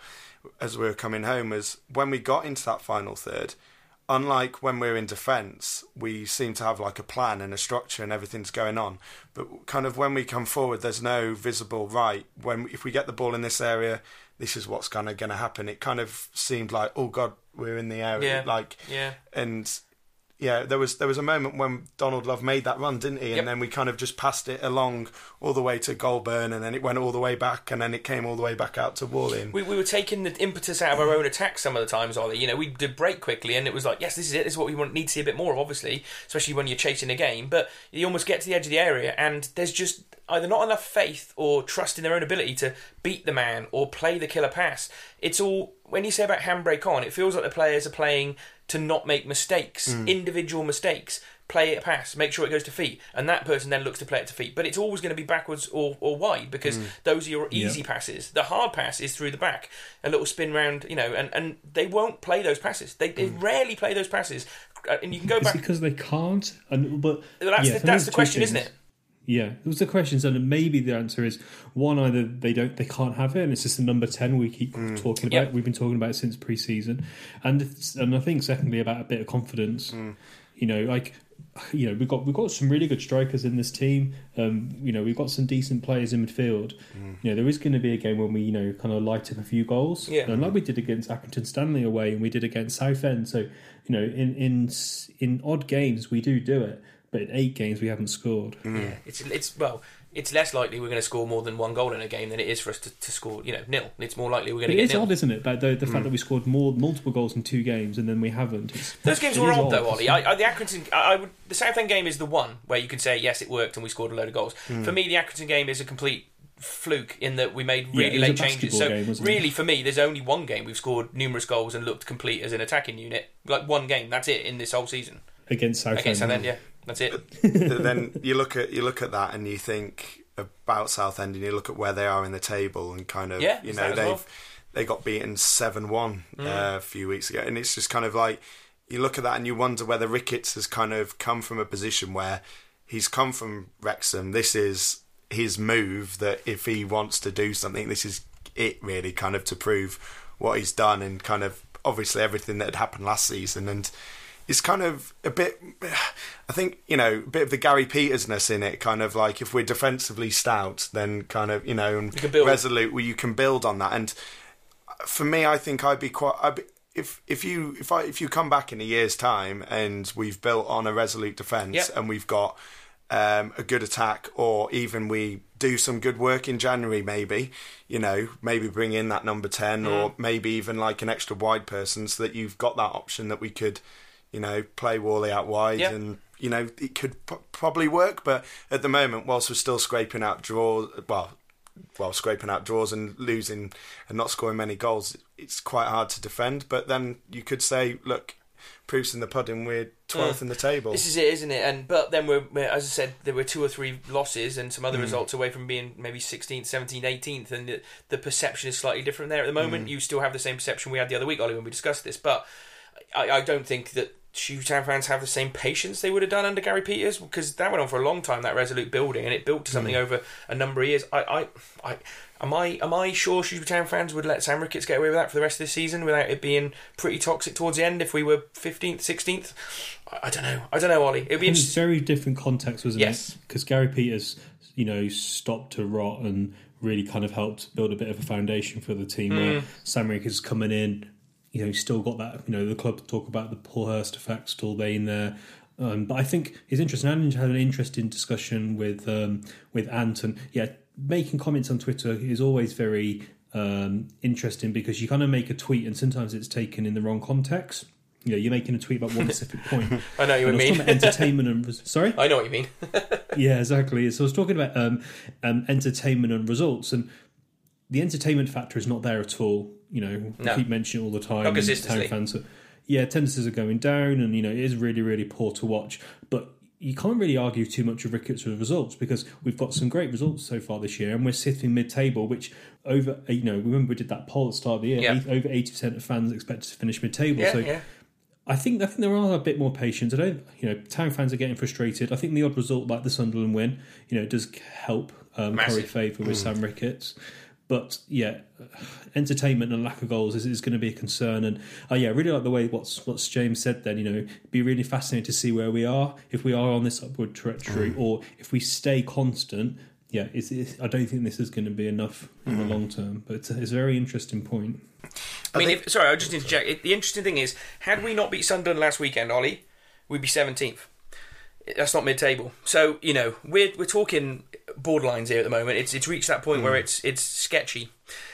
as we were coming home is when we got into that final third, unlike when we're in defence, we seem to have like a plan and a structure and everything's going on. But kind of when we come forward, there's no visible right. When if we get the ball in this area, this is what's kind of going to happen. It kind of seemed like, oh God, we're in the area, yeah. like, yeah, and yeah, there was there was a moment when Donald Love made that run, didn't he? And yep. then we kind of just passed it along all the way to Golbourne, and then it went all the way back, and then it came all the way back out to Whalley. We, we were taking the impetus out of our own attack some of the times, Ollie. You know, we did break quickly, and it was like, yes, this is it. This is what we want, need to see a bit more of, obviously, especially when you're chasing a game. But you almost get to the edge of the area, and there's just either not enough faith or trust in their own ability to beat the man or play the killer pass. It's all when you say about handbrake on, it feels like the players are playing to not make mistakes, mm. individual mistakes. Play it a pass, make sure it goes to feet, and that person then looks to play it to feet. But it's always going to be backwards or, or wide because mm. those are your easy yeah. passes. The hard pass is through the back, a little spin round, you know, and, and they won't play those passes. They, they mm. rarely play those passes, uh, and you can go it's back because they can't. And but that's yeah, the, that's the question, things. isn't it? Yeah, it was the questions, and maybe the answer is one: either they don't, they can't have it, and it's just the number ten we keep mm. talking about. Yep. We've been talking about it since pre-season, and and I think secondly about a bit of confidence. Mm. You know, like you know, we've got we've got some really good strikers in this team. Um, you know, we've got some decent players in midfield. Mm. You know, there is going to be a game when we you know kind of light up a few goals, yeah. and like we did against Accrington Stanley away, and we did against Southend. So you know, in in in odd games we do do it but in eight games we haven't scored. Mm. Yeah, it's it's well, it's less likely we're going to score more than one goal in a game than it is for us to, to score, you know, nil. It's more likely we're going to get It is nil. odd, isn't it? But the, the mm. fact that we scored more multiple goals in two games and then we haven't. Those games were odd, odd, though, Ollie. I, I, the Accrington, I, I would, the Southend game is the one where you can say yes, it worked and we scored a load of goals. Mm. For me, the Accrington game is a complete fluke in that we made really yeah, late changes. So game, really, it? for me, there's only one game we've scored numerous goals and looked complete as an attacking unit. Like one game, that's it in this whole season against Southend. Against Southend, yeah. That's it. then you look at you look at that and you think about Southend and you look at where they are in the table and kind of yeah, you know they've well. they got beaten seven one mm. uh, a few weeks ago and it's just kind of like you look at that and you wonder whether Ricketts has kind of come from a position where he's come from Wrexham. This is his move that if he wants to do something, this is it really kind of to prove what he's done and kind of obviously everything that had happened last season and is kind of a bit. I think you know a bit of the Gary Petersness in it. Kind of like if we're defensively stout, then kind of you know and resolute, where you can build on that. And for me, I think I'd be quite. I'd be, if if you if I if you come back in a year's time and we've built on a resolute defence yep. and we've got um, a good attack, or even we do some good work in January, maybe you know, maybe bring in that number ten, mm. or maybe even like an extra wide person, so that you've got that option that we could you know, play Whalley out wide, yep. and you know it could p- probably work. But at the moment, whilst we're still scraping out draws, well, well, scraping out draws and losing and not scoring many goals, it's quite hard to defend. But then you could say, look, proofs in the pudding. We're twelfth mm. in the table. This is it, isn't it? And but then we're, we're, as I said, there were two or three losses and some other mm. results away from being maybe 16th, 17th, 18th, and the, the, perception is slightly different there. At the moment, mm. you still have the same perception we had the other week, Ollie, when we discussed this. But I, I don't think that Town fans have the same patience they would have done under Gary Peters because that went on for a long time. That resolute building and it built to something mm. over a number of years. I, I, I, am I, am I sure Town fans would let Sam Ricketts get away with that for the rest of the season without it being pretty toxic towards the end? If we were fifteenth, sixteenth, I, I, don't know. I don't know, Ollie. It'd be interesting. very different context, wasn't yes. it? Because Gary Peters, you know, stopped to rot and really kind of helped build a bit of a foundation for the team. Mm. Where Sam Ricketts coming in you know, still got that. You know, the club talk about the Paul Hurst effect still being there. Um, but I think it's interesting. Ange had an interesting discussion with um, with Anton. yeah, making comments on Twitter is always very um, interesting because you kind of make a tweet and sometimes it's taken in the wrong context. you know, you're making a tweet about one specific point. [LAUGHS] I know what you And I was mean. talking about entertainment and sorry. I know what you mean. [LAUGHS] [LAUGHS] Yeah, exactly. So I was talking about um, um, entertainment and results, and the entertainment factor is not there at all. You know, No. keep mentioning all the time. Not consistently. Town fans, are, yeah, attendances are going down, and you know it is really, really poor to watch. But you can't really argue too much of Ricketts with results because we've got some great results so far this year, and we're sitting mid-table, which over you know remember we did that poll at the start of the year. Yeah. over eighty percent of fans expected to finish mid-table. yeah, so yeah. I think I think there are a bit more patience. I don't, you know, town fans are getting frustrated. I think the odd result, like the Sunderland win, you know, does help um, curry favour with Sam Ricketts. But yeah, entertainment and lack of goals is, is going to be a concern. And uh, yeah, I really like the way what's what's James said. Then you know, it'd be really fascinating to see where we are if we are on this upward trajectory, or if we stay constant. Yeah, it's, it's, I don't think this is going to be enough in the long term. But it's, a- it's a very interesting point. I mean, if, sorry, I'll just interject. It, the interesting thing is, had we not beat Sunderland last weekend, Ollie, we'd be 17th. That's not mid-table. So you know, we're we're talking borderlines here at the moment. It's it's reached that point where it's it's sketchy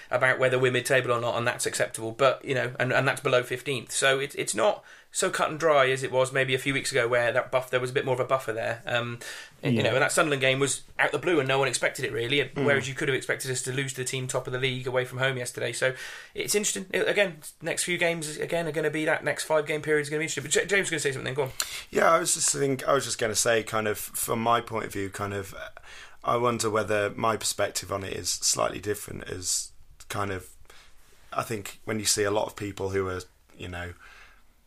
about whether we're mid-table or not, and that's acceptable. But you know, and, and that's below 15th. So it's it's not so cut and dry as it was maybe a few weeks ago, where that buff there was a bit more of a buffer there. Um, You know, and that Sunderland game was out the blue, and no one expected it really. Whereas you could have expected us to lose to the team top of the league away from home yesterday. So it's interesting. Again, next few games again are going to be that next five game period is going to be interesting. But J- James was going to say something. Go on. Yeah, I was just think I was just going to say, kind of from my point of view, kind of, I wonder whether my perspective on it is slightly different. As kind of, I think when you see a lot of people who are, you know,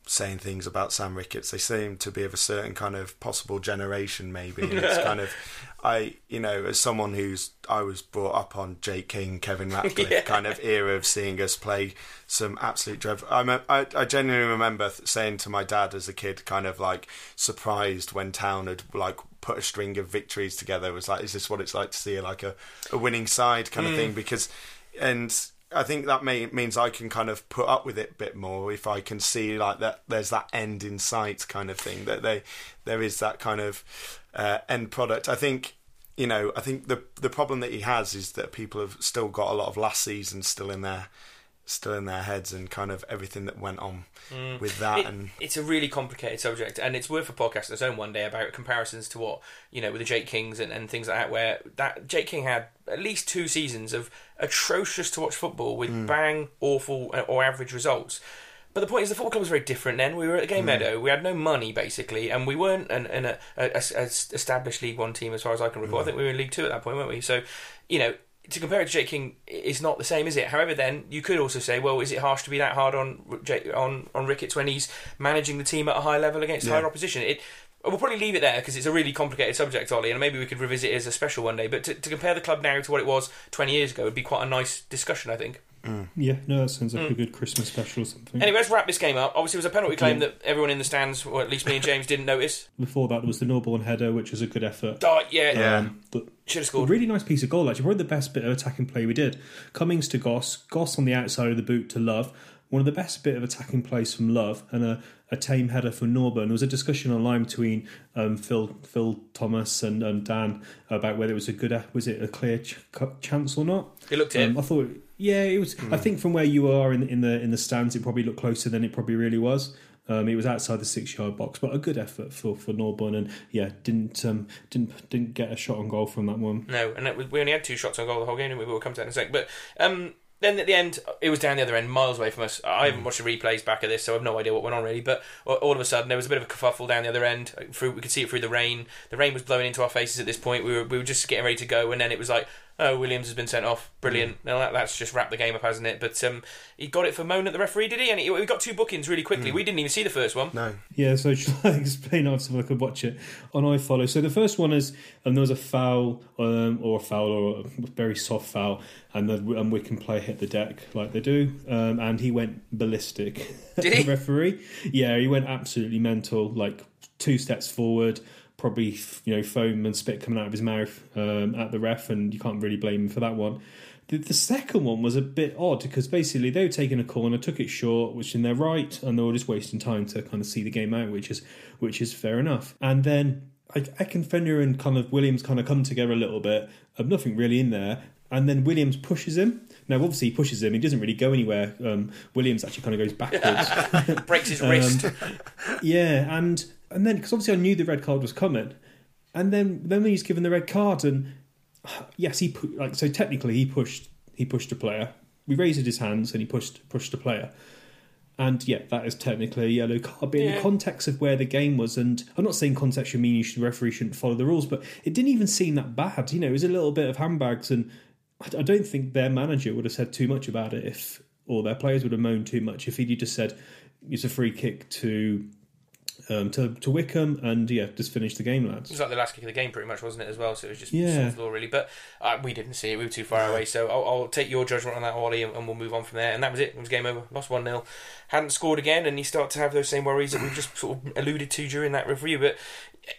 saying things about Sam Ricketts, they seem to be of a certain kind of possible generation, maybe. And it's kind of, [LAUGHS] I, you know, as someone who's, I was brought up on Jake King, Kevin Ratcliffe [LAUGHS] Yeah. kind of era of seeing us play some absolute dreadful. I, I, I genuinely remember th- saying to my dad as a kid, kind of like surprised when Town had like put a string of victories together. It was like, is this what it's like to see like a, a winning side kind of thing? Because, and I think that may, means I can kind of put up with it a bit more if I can see like that there's that end in sight kind of thing that they there is that kind of uh, end product. I think you know I think the the problem that he has is that people have still got a lot of last season still in their still in their heads and kind of everything that went on mm. with that It- and it's a really complicated subject, and it's worth a podcast on its own one day about comparisons to what you know with the Jake Kings and, and things like that. Where that Jake King had at least two seasons of atrocious to watch football with mm. bang awful uh, or average results. But the point is, the football club was very different then. We were at the Gay mm. Meadow. We had no money basically, and we weren't an, an a, a, a, established League One team as far as I can recall. I think we were in League Two at that point, weren't we? So, you know, to compare it to Jake King is not the same, is it? However, then you could also say, well, is it harsh to be that hard on Jake, on on Ricketts when he's managing the team at a high level against higher opposition? It. We'll probably leave it there because it's a really complicated subject, Ollie, and maybe we could revisit it as a special one day. But to, to compare the club now to what it was 20 years ago would be quite a nice discussion, I think. Yeah, no, that sounds like a good Christmas special or something. Anyway, let's wrap this game up. Obviously, it was a penalty claim that everyone in the stands, or at least me and James, didn't notice. Before that, there was the Norburn header, which was a good effort. Oh, yeah, Yeah. Um, but should have a scored. really nice piece of goal, actually. Probably the best bit of attacking play we did. Cummings to Goss, Goss on the outside of the boot to Love. One of the best bit of attacking plays from Love, and a, a tame header for Norburn. There was a discussion online between um, Phil Phil Thomas and, and Dan about whether it was a good was it a clear ch- chance or not. He looked it. Um, I thought, yeah, it was. I think from where you are in in the in the stands, it probably looked closer than it probably really was. Um, it was outside the six yard box, but a good effort for for Norburn, and yeah, didn't um, didn't didn't get a shot on goal from that one. No, and that was, we only had two shots on goal the whole game, didn't we? We'll come to that in a sec. But um, then at the end, it was down the other end, miles away from us. I haven't watched the replays back of this, so I've no idea what went on really. But all- all of a sudden, there was a bit of a kerfuffle down the other end. Through, we could see it through the rain. The rain was blowing into our faces at this point. We were we were just getting ready to go, and then it was like, oh, Williams has been sent off. Brilliant. Now that, that's just wrapped the game up, hasn't it? But um, he got it for Moan at the referee, did he? And he, we got two bookings really quickly. We didn't even see the first one. no Yeah, so should I explain how so I could watch it on iFollow? So the first one is, and there was a foul, um, or a foul, or a very soft foul, and the and Wycombe player hit the deck like they do, um, and he went ballistic. Did [LAUGHS] he? the referee? Yeah, he went absolutely mental, like two steps forward, probably you know foam and spit coming out of his mouth um, at the ref, and you can't really blame him for that one. The, the second one was a bit odd because basically they were taking a corner, took it short, which in their right, and they were just wasting time to kind of see the game out, which is which is fair enough. And then I, Fenner and kind of Williams kind of come together a little bit. Um, nothing really in there. and then Williams pushes him. Now, obviously, he pushes him. He doesn't really go anywhere. Um, Williams actually kind of goes backwards, [LAUGHS] breaks his wrist. Um, yeah, and and then because obviously I knew the red card was coming, and then then when he's given the red card, and [SIGHS] yes, he put like so technically he pushed he pushed a player. We raised his hands and he pushed pushed a player. And yeah, that is technically a yellow card. But in the context of where the game was, and I'm not saying context should mean you should, the referee shouldn't follow the rules, but it didn't even seem that bad. You know, it was a little bit of handbags, and I I don't think their manager would have said too much about it if, or their players would have moaned too much if he'd just said it's a free kick to um, to to Wycombe, and yeah, just finish the game, lads. It was like the last kick of the game, pretty much, wasn't it, as well? So it was just Yeah. law, really. But uh, we didn't see it. We were too far away. So I'll, I'll take your judgment on that, Ollie, and, and we'll move on from there. And that was it. It was game over. Lost 1 0. Hadn't scored again, and you start to have those same worries that we've just sort of alluded to during that review. But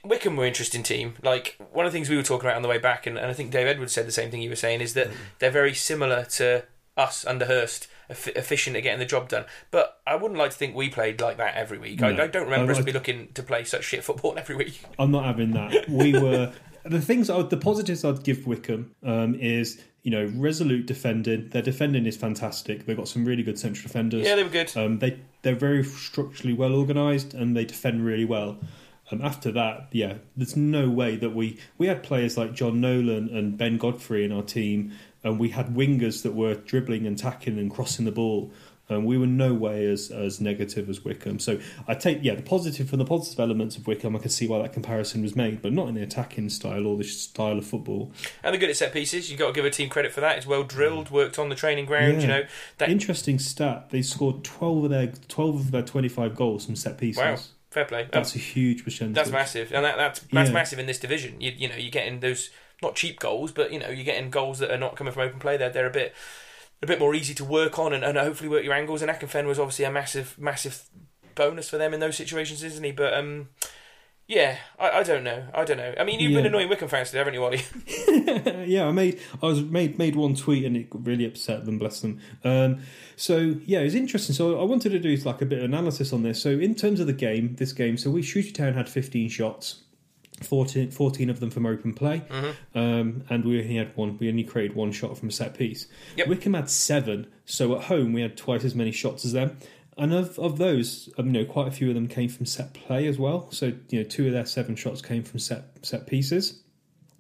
Wycombe were an interesting team. Like, one of the things we were talking about on the way back, and, and I think Dave Edwards said the same thing you were saying, is that they're very similar to us under Hurst. Eff- Efficient at getting the job done, but I wouldn't like to think we played like that every week. I, No. I don't remember I- us I- be looking to play such shit football [LAUGHS] every week. I'm not having that. We [LAUGHS] were the things. I would, the positives I'd give Wycombe um, is you know resolute defending. Their defending is fantastic. They've got some really good central defenders. Yeah, they were good. Um, they they're very structurally well organised and they defend really well. Um, after that, yeah, there's no way that we we had players like John Nolan and Ben Godfrey in our team, and we had wingers that were dribbling and tackling and crossing the ball. And we were no way as as negative as Wycombe. So I take yeah the positive from the positive elements of Wycombe. I can see why that comparison was made, but not in the attacking style or the style of football. And they're good at set pieces. You've got to give a team credit for that. It's well drilled, worked on the training ground. Yeah. You know, that Interesting stat: they scored twelve of their twelve of their twenty five goals from set pieces. wow, fair play. That's a huge percentage. That's massive, and that, that's that's Yeah. massive in this division. You, you know, you're getting those not cheap goals, but you know, you're getting goals that are not coming from open play. They're they're a bit a bit more easy to work on and, and hopefully work your angles. And Akinfenwa was obviously a massive massive bonus for them in those situations, isn't he? But um. Yeah, I, I don't know. I don't know. I mean, you've been annoying Wycombe fans today, haven't you, Ollie? [LAUGHS] [LAUGHS] yeah, I made I was made made one tweet and it really upset them. Bless them. Um, so yeah, it was interesting. So I wanted to do like a bit of analysis on this. So in terms of the game, this game, so we Shooty Town had 15 shots. 14, 14 of them from open play, um, and we only had one. We only created one shot from a set piece. Yep. Wycombe had seven, so at home we had twice as many shots as them. And of, of those, um, you know, quite a few of them came from set play as well. So you know, two of their seven shots came from set set pieces.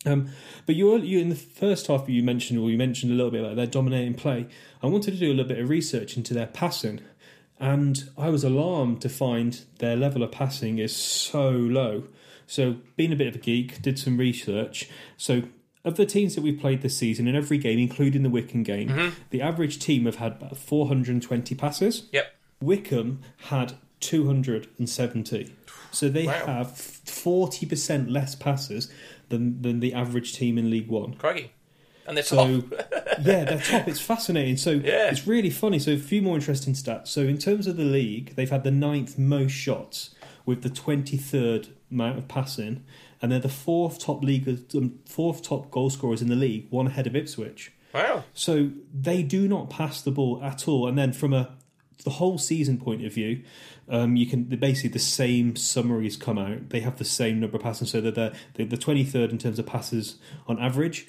Um, but you, you in the first half you mentioned, or you mentioned a little bit about their dominating play. I wanted to do a little bit of research into their passing, and I was alarmed to find their level of passing is so low. So, being a bit of a geek, did some research. So, of the teams that we've played this season, in every game, including the Wycombe game, mm-hmm. the average team have had about 420 passes. Yep. Wycombe had 270. So they Wow. have 40% less passes than, than the average team in League One. Crikey. And they're So, top. [LAUGHS] yeah, they're top. It's fascinating. So, Yeah. it's really funny. So, a few more interesting stats. So, in terms of the league, they've had the ninth most shots with the 23rd amount of passing, and they're the fourth top league, um, fourth top goal scorers in the league, one ahead of Ipswich. Wow. So they do not pass the ball at all. And then from a the whole season point of view, um, you can basically the same summaries come out. They have the same number of passes, so that they're, they're the twenty third in terms of passes on average.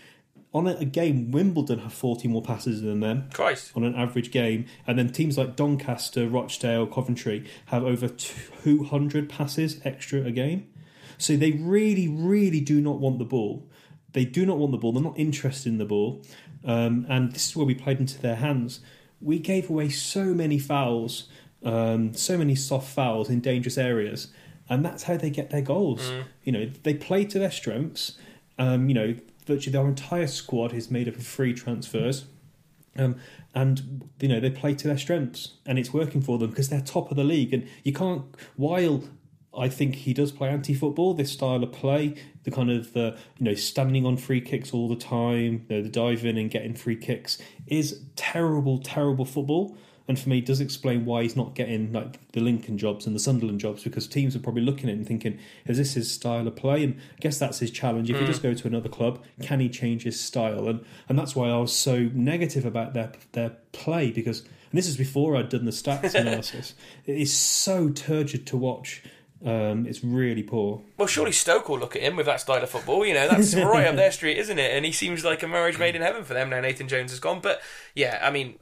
On a, a game, Wimbledon have forty more passes than them Christ. on an average game, and then teams like Doncaster, Rochdale, Coventry have over two hundred passes extra a game. So they really, really do not want the ball. They do not want the ball. They're not interested in the ball, um, and this is where we played into their hands. We gave away so many fouls, um, so many soft fouls in dangerous areas, and that's how they get their goals. You know, they play to their strengths. Um, you know, virtually our entire squad is made up of free transfers. Um, and you know they play to their strengths, and it's working for them because they're top of the league. And you can't. While I think he does play anti-football, this style of play, the kind of the you know standing on free kicks all the time, you know, the diving and getting free kicks is terrible, terrible football. And for me, it does explain why he's not getting like the Lincoln jobs and the Sunderland jobs because teams are probably looking at him thinking, "Is this his style of play?" And I guess that's his challenge. If he hmm. just go to another club, can he change his style? And and that's why I was so negative about their their play because and this is before I'd done the stats [LAUGHS] analysis. It is so turgid to watch. Um, it's really poor. Well, surely Stoke will look at him with that style of football. You know, that's right up their [LAUGHS] street, isn't it? And he seems like a marriage made in heaven for them now. Nathan Jones has gone, but yeah, I mean,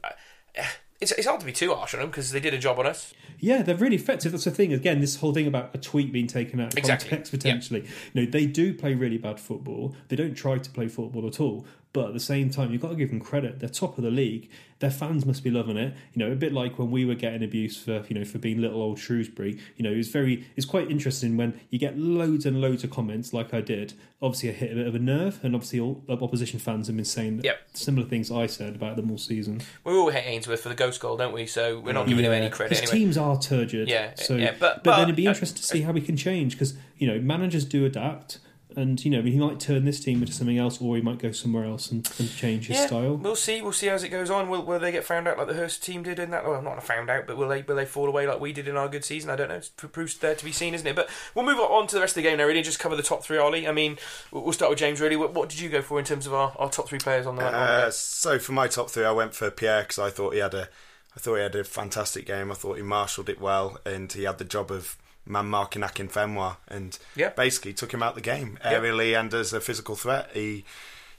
[SIGHS] it's it's hard to be too harsh on them because they did a job on us. Yeah, they're really effective. That's the thing. Again, this whole thing about a tweet being taken out of Exactly. context potentially. You know, they do play really bad football. They don't try to play football at all. But at the same time, you've got to give them credit. They're top of the league. Their fans must be loving it. You know, a bit like when we were getting abuse for you know for being little old Shrewsbury. You know, it's very it's quite interesting when you get loads and loads of comments like I did. Obviously, I hit a bit of a nerve, and obviously all opposition fans have been saying Yep. similar things I said about them all season. We all hate Ainsworth for the ghost goal, don't we? So we're not giving him any credit His anyway. teams are turgid. Yeah, So, yeah, but- but, but- then it'd be uh, interesting to see how we can change because you know managers do adapt, and you know he might turn this team into something else, or he might go somewhere else and, and change his yeah, style. we'll see. We'll see as it goes on. Will, will they get found out like the Hurst team did in that? Well, not found out, but will they will they fall away like we did in our good season? I don't know. It's pr- proves there to be seen, isn't it? But we'll move on to the rest of the game now. Really, just cover the top three. Ollie, I mean, we'll we'll start with James. Really, what, what did you go for in terms of our, our top three players on the? on the Uh, so for my top three, I went for Pierre because I thought he had a, I thought he had a fantastic game. I thought he marshalled it well, and he had the job of man marking Akinfenwa, and Yeah. basically took him out the game Yeah. aerially and as a physical threat. He,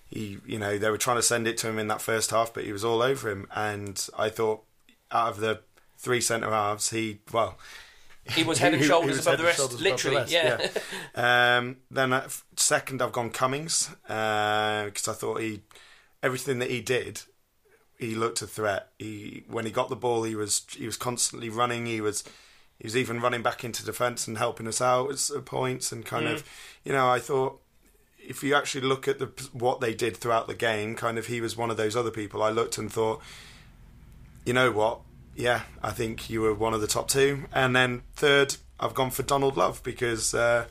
he, you know, they were trying to send it to him in that first half, but he was all over him. And I thought out of the three centre halves, he well. He was head [LAUGHS] and shoulders above the rest, above the literally, rest, yeah. yeah. Um, then at second, I've gone Cummings because I thought he everything that he did, he looked a threat. He when he got the ball, he was he was constantly running. He was he was even running back into defence and helping us out at points and kind of you know I thought. If you actually look at the what they did throughout the game, kind of he was one of those other people. I looked and thought, you know what? Yeah, I think you were one of the top two. And then third, I've gone for Donald Love because uh,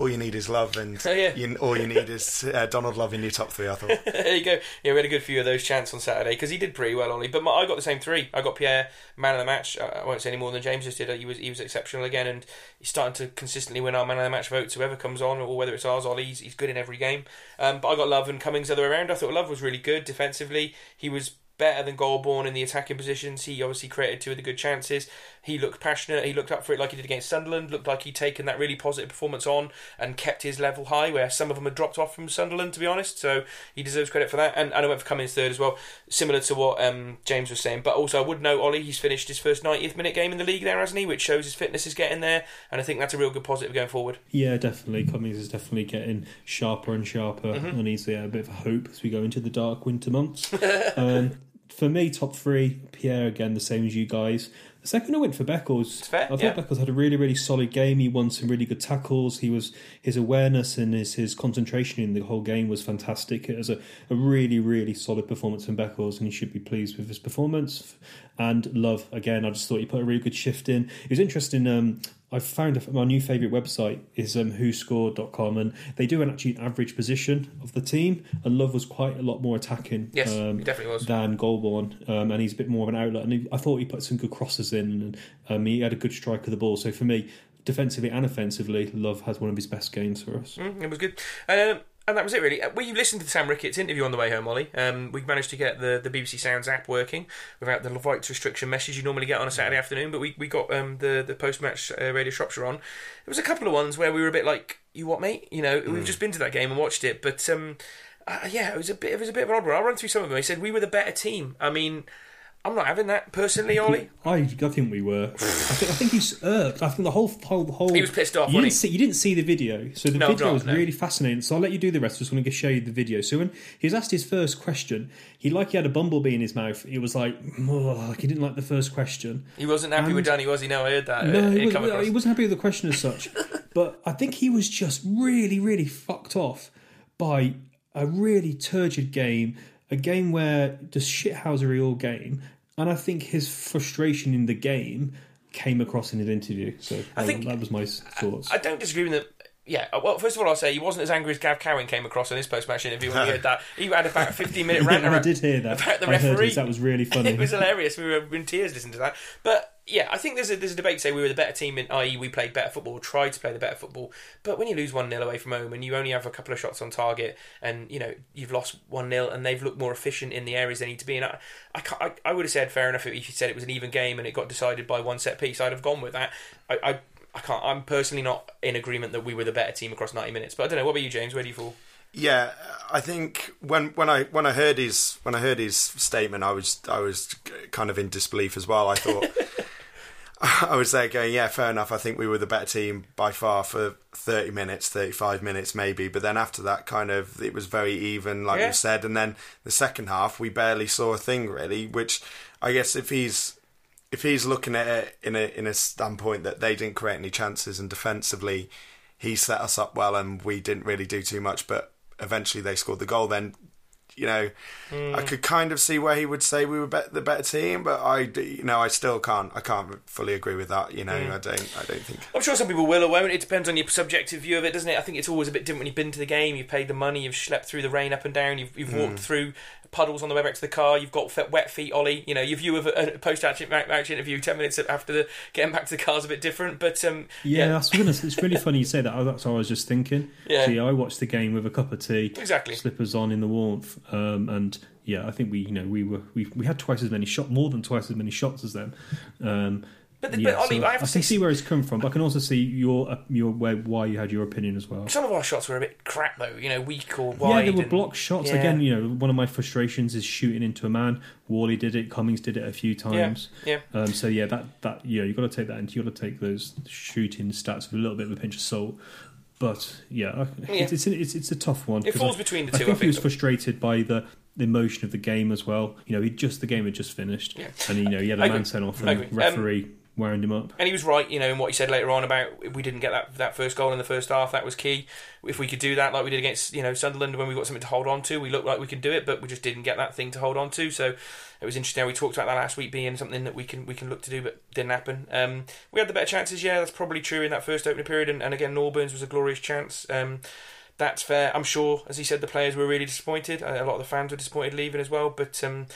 all you need is love, and Oh, yeah. you, all you need is uh, Donald Love in your top three. I thought. [LAUGHS] there you go. Yeah, we had a good few of those chants on Saturday because he did pretty well, Ollie. But my, I got the same three. I got Pierre man of the match. I won't say any more than James just did. He was he was exceptional again, and he's starting to consistently win our man of the match votes. Whoever comes on, or whether it's ours, Ollie, he's, he's good in every game. Um, but I got Love and Cummings the other way around. I thought Love was really good defensively. He was better than Golbourne in the attacking positions. He obviously created two of the good chances. He looked passionate. He looked up for it like he did against Sunderland. Looked like he'd taken that really positive performance on and kept his level high, where some of them had dropped off from Sunderland, to be honest. So he deserves credit for that. And, and I went for Cummings third as well, similar to what um, James was saying. But also, I would note, Ollie, he's finished his first 90th minute game in the league there, hasn't he? Which shows his fitness is getting there. And I think that's a real good positive going forward. Yeah, definitely. Cummings is definitely getting sharper and sharper, Mm-hmm. and he's yeah, a bit of a hope as we go into the dark winter months. [LAUGHS] um, for me, top three, Pierre again, the same as you guys. The second I went for Beckles. fair, I thought yeah. Beckles had a really, really solid game. He won some really good tackles. He was his awareness and his, his concentration in the whole game was fantastic. It was a, a really, really solid performance from Beckles, and he should be pleased with his performance. And Love again, I just thought he put a really good shift in. It was interesting. Um, I found a- my new favourite website is um, whoscored.com and they do an actually average position of the team and Love was quite a lot more attacking Yes, um, he definitely was. than Golbourne um, and he's a bit more of an outlet and he, I thought he put some good crosses in and um, he had a good strike of the ball so for me defensively and offensively Love has one of his best games for us Mm, it was good. Um, and that was it, really. Uh, Well, you listened to the Sam Ricketts interview on the way home, Ollie. Um, we managed to get the, the BBC Sounds app working without the rights restriction message you normally get on a Saturday afternoon. But we, we got um, the the post match uh, Radio Shropshire on. There was a couple of ones where we were a bit like, "You what, mate?" You know, we've just been to that game and watched it, but um, uh, yeah, it was a bit it was a bit of an odd one. I'll run through some of them. He said we were the better team. I mean. I'm not having that personally, Ollie. I, I think we were. I think, I think he's irked. I think the whole whole whole. He was pissed off, You didn't he? see. You didn't see the video, so the No, video no, was no. really fascinating. So I'll let you do the rest. I'm just going to show you the video. So when he was asked his first question, he like he had a bumblebee in his mouth. It was like, oh, like he didn't like the first question. He wasn't happy with Danny, was he? No, I heard that. No, Uh, he, it was, come he wasn't happy with the question as such. [LAUGHS] but I think he was just really, really fucked off by a really turgid game, a game where just shithousery all game. And I think his frustration in the game came across in his interview. So I think- that was my thoughts. I don't disagree with that. Yeah, uh, well, first of all, I'll say he wasn't as angry as Gav Cowan came across in his post-match interview when we [LAUGHS] heard that. He had about a 15-minute [LAUGHS] rant I around- did hear that. about the I referee. his, that was really [LAUGHS] funny. it was hilarious. We were in tears listening to that. But yeah, I think there's a, there's a debate to say we were the better team, in, i.e., we played better football, tried to play the better football. But when you lose 1 0 away from home and you only have a couple of shots on target and you know you've lost 1 0 and they've looked more efficient in the areas they need to be in, I, I, I, I would have said fair enough if you said it was an even game and it got decided by one set piece. I'd have gone with that. I, I I can't. I'm personally not in agreement that we were the better team across 90 minutes. But I don't know. What about you, James? Where do you fall? Yeah, I think when when I when I heard his when I heard his statement, I was I was kind of in disbelief as well. I thought [LAUGHS] [LAUGHS] I was there going, yeah, fair enough. I think we were the better team by far for thirty minutes, thirty five minutes maybe. But then after that, kind of it was very even, like Yeah. you said. And then the second half, we barely saw a thing really. Which I guess if he's if he's looking at it in a in a standpoint that they didn't create any chances and defensively he set us up well and we didn't really do too much, but eventually they scored the goal. Then you know, I hmm. could kind of see where he would say we were bet the better team, but I, you know I still can't I can't fully agree with that. You know, hmm. I don't I don't think. I'm sure some people will or won't. It depends on your subjective view of it, doesn't it? I think it's always a bit different when you've been to the game, you've paid the money, you've schlepped through the rain up and down, you've, you've walked hmm. through puddles on the way back to the car, you've got wet feet, Ollie. You know, your view of a, post-match interview 10 minutes after the getting back to the car is a bit different. But um, Yeah, that's goodness. It's really funny you say that. That's what I was just thinking. Yeah. I watched the game with a cup of tea, Exactly. slippers on in the warmth, um, and yeah, I think we, you know, we were we, we had twice as many shot, more than twice as many shots as them. Um, But the- yeah, but Ollie, so I to can see where it's come from, but I can also see your uh, your where, why you had your opinion as well. some of our shots were a bit crap, though. You know, weak or wide. Yeah, they were and- block shots. yeah. Again, you know, one of my frustrations is shooting into a man. Whalley did it. Cummings did it a few times. Yeah, Um, so yeah, that that yeah, you got to take that into. You got to take those shooting stats with a little bit of a pinch of salt. But yeah, Yeah. It's, it's it's it's a tough one. It falls I, between the I two, think I he was frustrated by the, the emotion of the game as well. You know, he just the game had just finished, Yeah. and you know he had a man sent off, and. Um, referee wound him up. And he was right, you know, in what he said later on about we didn't get that that first goal in the first half. That was key. If we could do that, like we did against you know Sunderland, when we got something to hold on to, we looked like we could do it, but we just didn't get that thing to hold on to. So it was interesting. how We talked about that last week being something that we can we can look to do, but didn't happen. Um, we had the better chances, yeah, that's probably true in that first opening period. And, and again, Norburns was a glorious chance. Um, that's fair. I'm sure, as he said, the players were really disappointed. A lot of the fans were disappointed leaving as well, but. Um,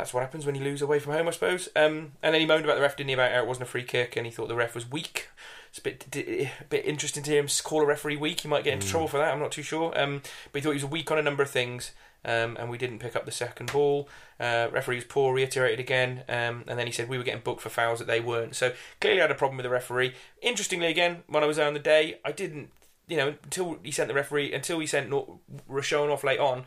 that's what happens when you lose away from home, I suppose. Um, and then he moaned about the ref, didn't he? About how it wasn't a free kick, and he thought the ref was weak. It's a bit, d- a bit interesting to hear him call a referee weak. He might get into trouble for that. I'm not too sure. Um, but he thought he was weak on a number of things, um, and we didn't pick up the second ball. Uh, referee was poor, reiterated again, um, and then he said we were getting booked for fouls that they weren't. So clearly I had a problem with the referee. Interestingly, again, when I was there on the day, I didn't, you know, until he sent the referee, until he sent Ro-Shaun off late on.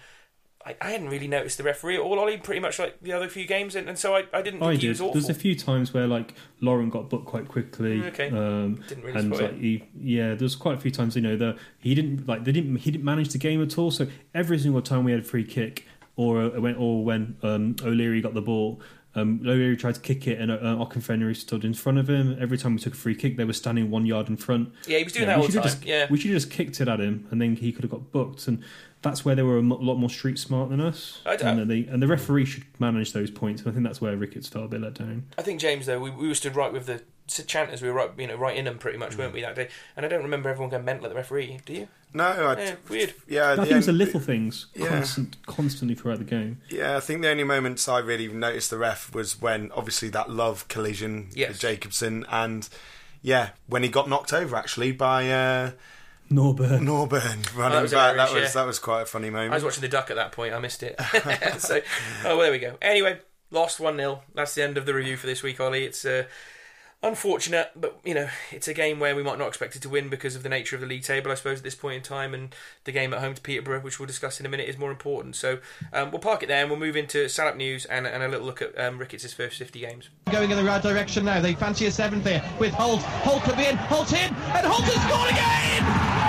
I, I hadn't really noticed the referee at all, Ollie, pretty much like the other few games, and, and so I, I didn't think I he did. was awful. There's a few times where like Laurent got booked quite quickly. Okay. Um, Didn't really and spot like it. he, yeah, there's quite a few times you know that he didn't like they didn't he didn't manage the game at all. So every single time we had a free kick or uh, when or when um, O'Leary got the ball. Um, O'Leary tried to kick it, and uh, Akinfenwa stood in front of him. Every time we took a free kick, they were standing one yard in front. Yeah, he was doing Yeah, that all the time. Just, yeah, we should have just kicked it at him, and then he could have got booked. And that's where they were a lot more street smart than us. I d- and, then they, and the referee should manage those points. And I think that's where Ricketts felt a bit let down. I think James though we, we were stood right with the chanters. We were right, you know, right in them pretty much, Mm. weren't we that day? And I don't remember everyone going mental at the referee. Do you? No, I, Yeah, weird. yeah. I the think it was the little things Yeah. constant, constantly throughout the game. Yeah, I think the only moments I really noticed the ref was when obviously that love collision Yes. with Jacobson and yeah, when he got knocked over actually by uh, Norburn. Norburn running was back. hilarious, That was yeah. that was quite a funny moment. I was watching the duck at that point. I missed it. [LAUGHS] [LAUGHS] so, oh well, there we go. Anyway, lost one 0 That's the end of the review for this week, Ollie. It's uh, unfortunate, but you know, it's a game where we might not expect it to win because of the nature of the league table, I suppose, at this point in time. And the game at home to Peterborough, which we'll discuss in a minute, is more important. So um, we'll park it there and we'll move into Salop news and, and a little look at um, Ricketts' first 50 games. Going in the right direction now. They fancy a seventh here with Holt. Holt could be in. Holt in. And Holt has scored again!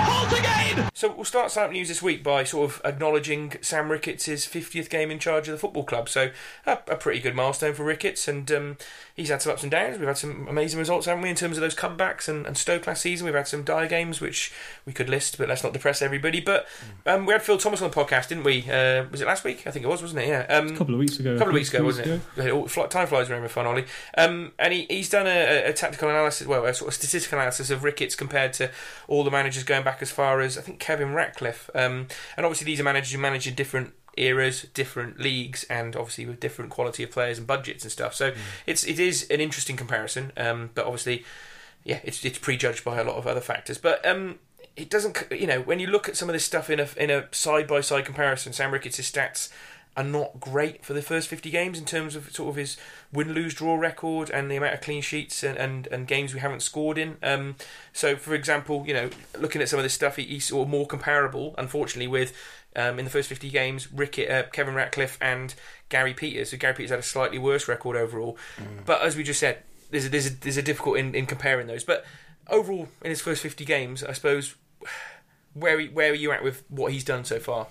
Holt again! [LAUGHS] So we'll start Salop News this week by sort of acknowledging Sam Ricketts' 50th game in charge of the football club. So a, a pretty good milestone for Ricketts, and um, he's had some ups and downs. We've had some amazing results, haven't we, in terms of those comebacks and, and Stoke last season. We've had some dire games, which we could list, but let's not depress everybody. But um, we had Phil Thomas on the podcast, didn't we? Uh, was it last week? I think it was, wasn't it? Yeah. Um, A couple of weeks ago. a couple of weeks ago, wasn't it? Yeah, all- fly- Time flies around with fun, Ollie. Um, and he, he's done a, a tactical analysis, well, a sort of statistical analysis of Ricketts compared to all the managers going back as far as I think Kevin Ratcliffe. Um, and obviously, these are managers who manage in different eras, different leagues, and obviously with different quality of players and budgets and stuff. So it's it is an interesting comparison. Um, but obviously, yeah, it's it's prejudged by a lot of other factors. But um, it doesn't, you know, when you look at some of this stuff in a in a side by side comparison, Sam Ricketts' stats are not great for the first 50 games in terms of sort of his win lose draw record and the amount of clean sheets and, and, and games we haven't scored in. Um, so, for example, you know, looking at some of this stuff, he, he's sort of more comparable, unfortunately, with um, in the first 50 games, Rickett, uh, Kevin Ratcliffe and Gary Peters. So Gary Peters had a slightly worse record overall. Mm. But as we just said, there's a, there's a, there's a difficult in, in comparing those. But overall, in his first 50 games, I suppose, [SIGHS] where where are you at with what he's done so far?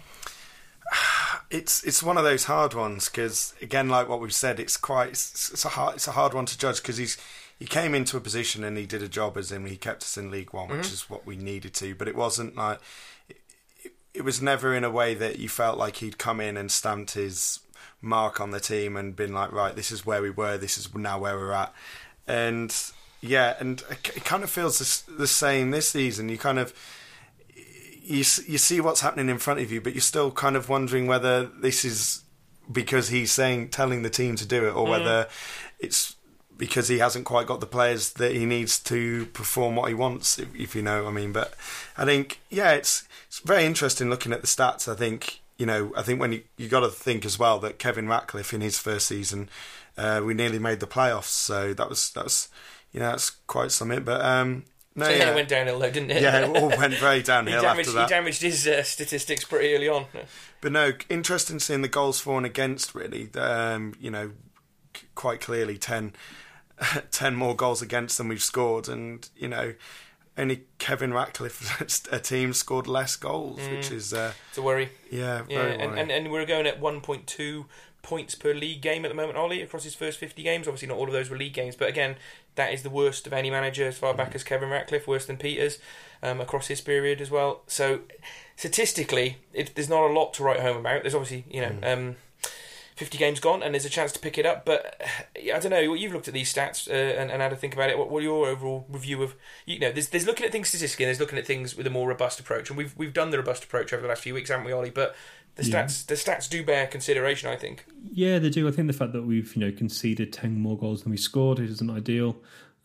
It's it's one of those hard ones because again, like what we've said, it's quite it's, it's a hard it's a hard one to judge because he's he came into a position and he did a job as him. He kept us in League One, mm-hmm. which is what we needed to. But it wasn't like it, it was never in a way that you felt like he'd come in and stamped his mark on the team and been like, right, this is where we were, this is now where we're at, and yeah, and it kind of feels the, the same this season. You kind of you you see what's happening in front of you, but you're still kind of wondering whether this is because he's saying telling the team to do it, or mm. whether it's because he hasn't quite got the players that he needs to perform what he wants, if, if you know what I mean. But I think yeah, it's it's very interesting looking at the stats. I think you know I think when you you got to think as well that Kevin Ratcliffe in his first season, uh, we nearly made the playoffs, so that was that was you know that's quite something. But um, no, yeah. it went downhill though, didn't it? Yeah, it all [LAUGHS] went very downhill he damaged, after that. He damaged his uh, statistics pretty early on. But no, interesting seeing the goals for and against. Really, um, you know, quite clearly 10, [LAUGHS] 10 more goals against than we've scored, and you know, only Kevin Ratcliffe's [LAUGHS] a team scored less goals, mm. which is uh, it's a worry. Yeah, yeah, and, and, and we're going at one point two points per league game at the moment, Ollie, across his first 50 games. Obviously, not all of those were league games, but again, that is the worst of any manager as far back as Kevin Ratcliffe, worse than Peters um, across his period as well. So, statistically, it, there's not a lot to write home about. There's obviously, you know, mm. um, 50 games gone, and there's a chance to pick it up. But I don't know. You've looked at these stats uh, and, and, had to think about it. What, what your overall review of you know? There's, there's looking at things statistically, and there's looking at things with a more robust approach. And we've we've done the robust approach over the last few weeks, haven't we, Ollie? But the stats yeah. the stats do bear consideration, I think. Yeah, they do. I think the fact that we've you know conceded ten more goals than we scored isn't ideal.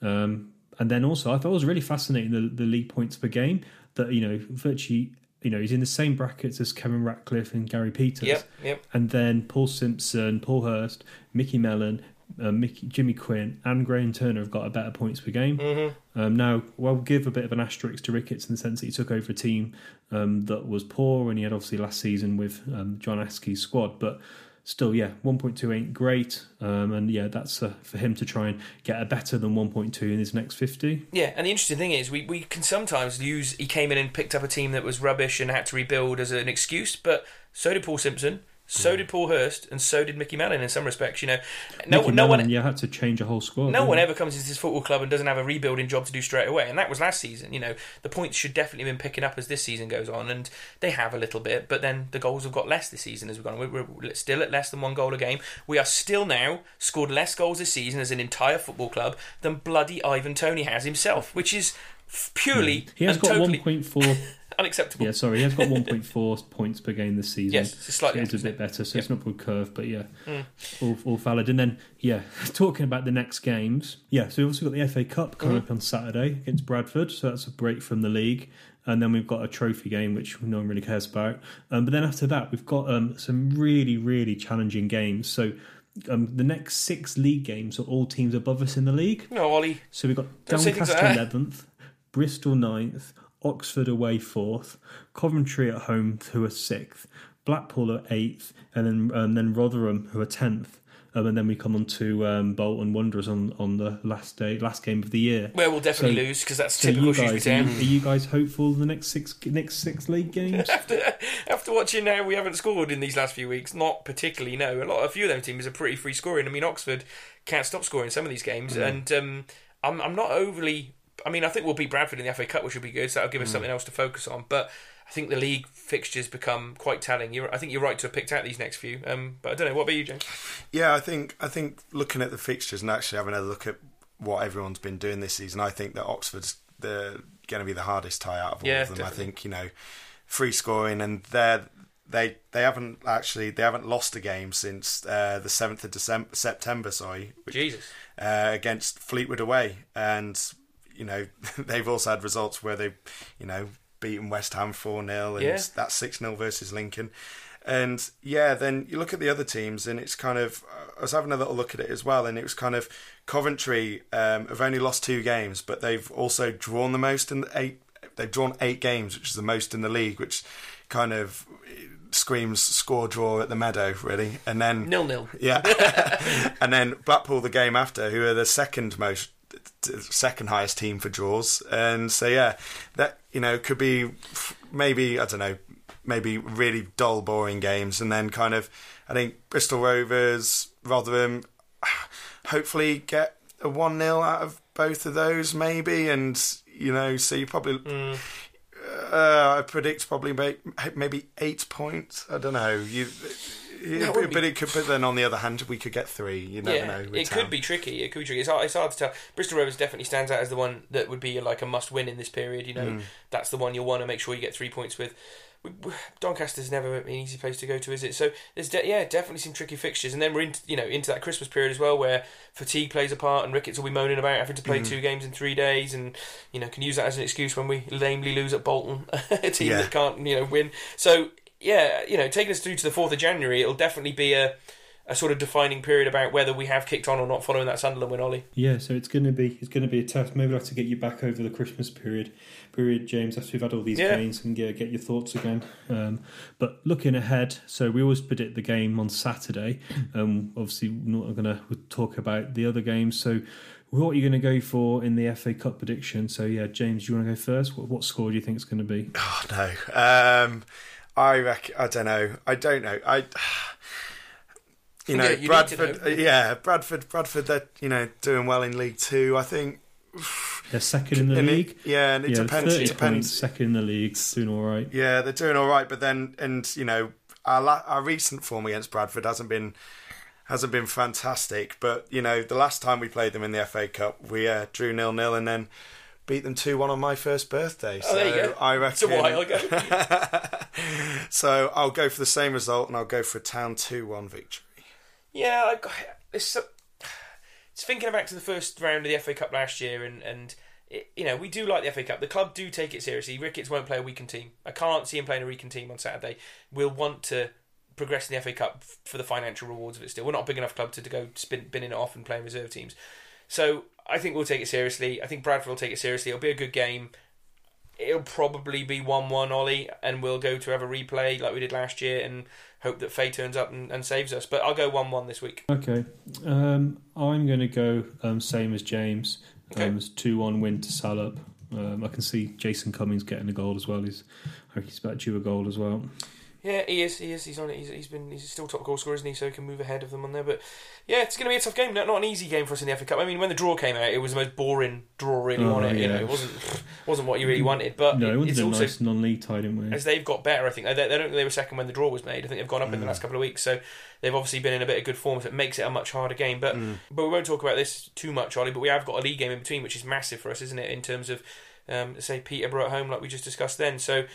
Um, and then also, I thought it was really fascinating the, the league points per game that you know virtually you know he's in the same brackets as Kevin Ratcliffe and Gary Peters. Yep, yep. And then Paul Simpson, Paul Hurst, Mickey Mellon, uh, Mickey, Jimmy Quinn, and Graham Turner have got a better points per game. Mm-hmm. Um, now, well, give a bit of an asterisk to Ricketts in the sense that he took over a team um, that was poor, and he had obviously last season with um, John Askey's squad, but still, yeah, 1.2 ain't great. Um, and yeah, that's uh, for him to try and get a better than 1.2 in his next 50. Yeah, and the interesting thing is, we, we can sometimes use he came in and picked up a team that was rubbish and had to rebuild as an excuse, but so did Paul Simpson. So did Paul Hurst, and so did Mickey Mellon in some respects. You know, no, Mickey no one. You had to change a whole squad. No one ever comes into this football club and doesn't have a rebuilding job to do straight away, and that was last season. You know, the points should definitely have been picking up as this season goes on, and they have a little bit. But then the goals have got less this season as we've gone. We're, we're still at less than one goal a game. We are still now scored less goals this season as an entire football club than bloody Ivan Toney has himself, which is purely. He has got totally... 1.4 unacceptable. Yeah, sorry, he has got 1.4 [LAUGHS] points per game this season. Yes, it's slightly. So it's a bit better, so yep. it's not good curve, but yeah, mm. all, all valid. And then, yeah, [LAUGHS] talking about the next games, yeah, so we've also got the FA Cup coming mm. up on Saturday against Bradford, so that's a break from the league. And then we've got a trophy game, which no one really cares about. Um, but then after that, we've got um, some really, really challenging games. So um, the next six league games are all teams above us in the league. No, Ollie. So we've got Doncaster 11th, Bristol 9th, Oxford away fourth, Coventry at home who are sixth, Blackpool are eighth, and then and then Rotherham who are tenth. Um, and then we come on to um, Bolton Wanderers on, on the last day, last game of the year. Where we'll definitely so, lose because that's so typical guys, are, you, are you guys hopeful in the next six next six league games? [LAUGHS] after, after watching now, we haven't scored in these last few weeks. Not particularly. No, a lot, a few of them teams are pretty free scoring. I mean, Oxford can't stop scoring some of these games, mm. and um, I'm I'm not overly I mean, I think we'll beat Bradford in the FA Cup, which will be good. So that'll give us mm. something else to focus on. But I think the league fixtures become quite telling. You're, I think you're right to have picked out these next few. Um, but I don't know. What about you, James? Yeah, I think I think looking at the fixtures and actually having a look at what everyone's been doing this season, I think that Oxford's the going to be the hardest tie out of all yeah, of them. Definitely. I think you know, free scoring and they're they they haven't actually they haven't lost a game since uh, the seventh of December September. Sorry, which, Jesus, uh, against Fleetwood away, and you know, [LAUGHS] they've also had results where they've, you know, beaten West Ham 4 0 and yeah. that 6 0 versus Lincoln. And yeah, then you look at the other teams, and it's kind of. I was having a little look at it as well, and it was kind of Coventry um, have only lost two games, but they've also drawn the most in the eight. They've drawn eight games, which is the most in the league, which kind of screams score draw at the Meadow, really. And then nil nil. Yeah, [LAUGHS] [LAUGHS] and then Blackpool the game after, who are the second most second highest team for draws, and so yeah, that you know could be maybe I don't know, maybe really dull, boring games, and then kind of I think Bristol Rovers, Rotherham, [SIGHS] hopefully get a one 0 out of both of those, maybe, and you know, so you probably. Mm. Uh, I predict probably maybe eight points. I don't know. You yeah, but, but, it could. But then on the other hand, we could get three. You never yeah, know. It town. could be tricky. It could be tricky. It's hard, it's hard to tell. Bristol Rovers definitely stands out as the one that would be like a must-win in this period. You know, mm. that's the one you'll want to make sure you get three points with. Doncaster's never an easy place to go to, is it? So there's de- yeah, definitely some tricky fixtures, and then we're into you know into that Christmas period as well, where fatigue plays a part, and Ricketts will be moaning about having to play mm. two games in three days, and you know can use that as an excuse when we lamely lose at Bolton, [LAUGHS] a team yeah. that can't you know win. So yeah, you know, taking us through to the fourth of January, it'll definitely be a a sort of defining period about whether we have kicked on or not following that Sunderland win, Ollie. Yeah, so it's going to be it's going to be a test. Maybe we'll have to get you back over the Christmas period, period, James, after we've had all these yeah. games and get, get your thoughts again. Um, but looking ahead, so we always predict the game on Saturday. Um, obviously, we're not going to talk about the other games. So, what are you going to go for in the FA Cup prediction? So, yeah, James, do you want to go first? What, what score do you think it's going to be? Oh no. Um, I reckon. I don't know. I don't know. I. [SIGHS] You know, yeah, you Bradford. Know. Yeah, Bradford. Bradford. They're you know doing well in League Two. I think. [SIGHS] They're second in the league. It, yeah, and it yeah, depends. It depends. second in the league, doing all right. Yeah, they're doing all right, but then and you know our our recent form against Bradford hasn't been hasn't been fantastic. But you know the last time we played them in the FA Cup, we uh, drew nil nil, and then beat them 2 1 on my first birthday. So oh, there you go. I reckon. It's a while ago. [LAUGHS] so I'll go for the same result and I'll go for a Town 2 1 victory. Yeah, I got, it's, it's thinking back to the first round of the FA Cup last year and. and it, you know, we do like the FA Cup. The club do take it seriously. Ricketts won't play a weakened team. I can't see him playing a weakened team on Saturday. We'll want to progress in the FA Cup for the financial rewards of it still. We're not a big enough club to, to go spin, binning it off and playing reserve teams. So I think we'll take it seriously. I think Bradford will take it seriously. It'll be a good game. It'll probably be 1 1 Ollie, and we'll go to have a replay like we did last year and hope that Faye turns up and, and saves us. But I'll go 1 1 this week. Okay. Um, I'm going to go um, same as James. Okay. Um, 2 1 win to Salop. Um, I can see Jason Cummings getting a goal as well. He's, I think he's about due a goal as well. Yeah, he is. He is. He's on it. He's, he's been. He's still top goal scorer, isn't he? So he can move ahead of them on there. But yeah, it's going to be a tough game. Not, not an easy game for us in the FA Cup. I mean, when the draw came out, it was the most boring draw really oh, on it. Yeah. You know, it wasn't [LAUGHS] wasn't what you really wanted. But no, it, it's also nice non-league tie, didn't we? As they've got better, I think they, they don't. They were second when the draw was made. I think they've gone up mm. in the last couple of weeks. So they've obviously been in a bit of good form. So it makes it a much harder game. But mm. but we won't talk about this too much, Ollie. But we have got a league game in between, which is massive for us, isn't it? In terms of um, say Peterborough at home, like we just discussed then. So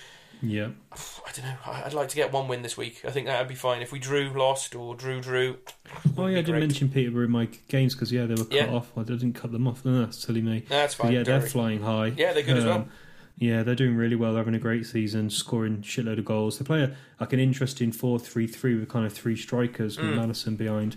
yeah. I don't know. I'd like to get one win this week. I think that would be fine. If we drew, lost, or drew, drew. Oh yeah, I didn't mention Peterborough in my games because yeah, they were cut yeah. off. I didn't cut them off. No, that's silly me. No, that's fine. But yeah, they're flying high. Yeah, they're good um, as well. Um, yeah, they're doing really well. They're having a great season, scoring shitload of goals. They play a, like an interesting four-three-three with kind of three strikers with mm. Maddison behind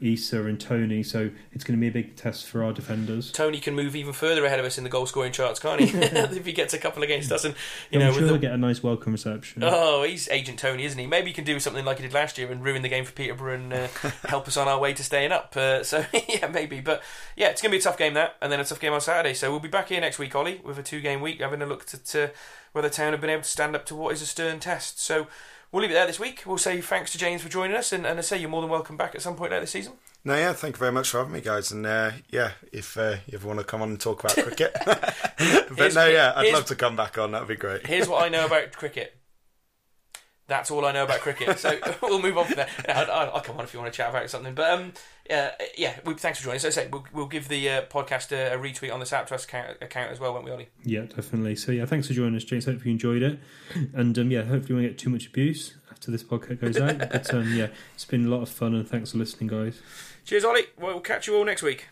Eisa and Toney, so it's going to be a big test for our defenders. Toney can move even further ahead of us in the goal scoring charts, can't he? [LAUGHS] [LAUGHS] if he gets a couple against us, and you I'm know, sure the... get a nice welcome reception. Oh, he's Agent Toney, isn't he? Maybe he can do something like he did last year and ruin the game for Peterborough and uh, [LAUGHS] help us on our way to staying up. Uh, so yeah, maybe, but yeah, it's going to be a tough game that, and then a tough game on Saturday. So we'll be back here next week, Ollie, with a two-game week, having a look at uh, whether Town have been able to stand up to what is a stern test. So we'll leave it there this week. We'll say thanks to James for joining us, and, and I say you're more than welcome back at some point later this season. No, yeah, thank you very much for having me, guys. And uh, yeah, if uh, you ever want to come on and talk about [LAUGHS] cricket, [LAUGHS] but no, yeah, I'd love to come back on. That'd be great. Here's what I know [LAUGHS] about cricket. That's all I know about cricket. So [LAUGHS] we'll move on from there. I'll, I'll, come on if you want to chat about something. But um, yeah, yeah. We, thanks for joining. So, say we'll, we'll give the uh, podcast a, a, retweet on the Saptrust account, account as well, won't we, Ollie? Yeah, definitely. So yeah, thanks for joining us, James. Hope you enjoyed it, and um, yeah, hopefully we won't get too much abuse after this podcast goes out. but um, yeah, it's been a lot of fun, and thanks for listening, guys. Cheers, Ollie. We'll catch you all next week.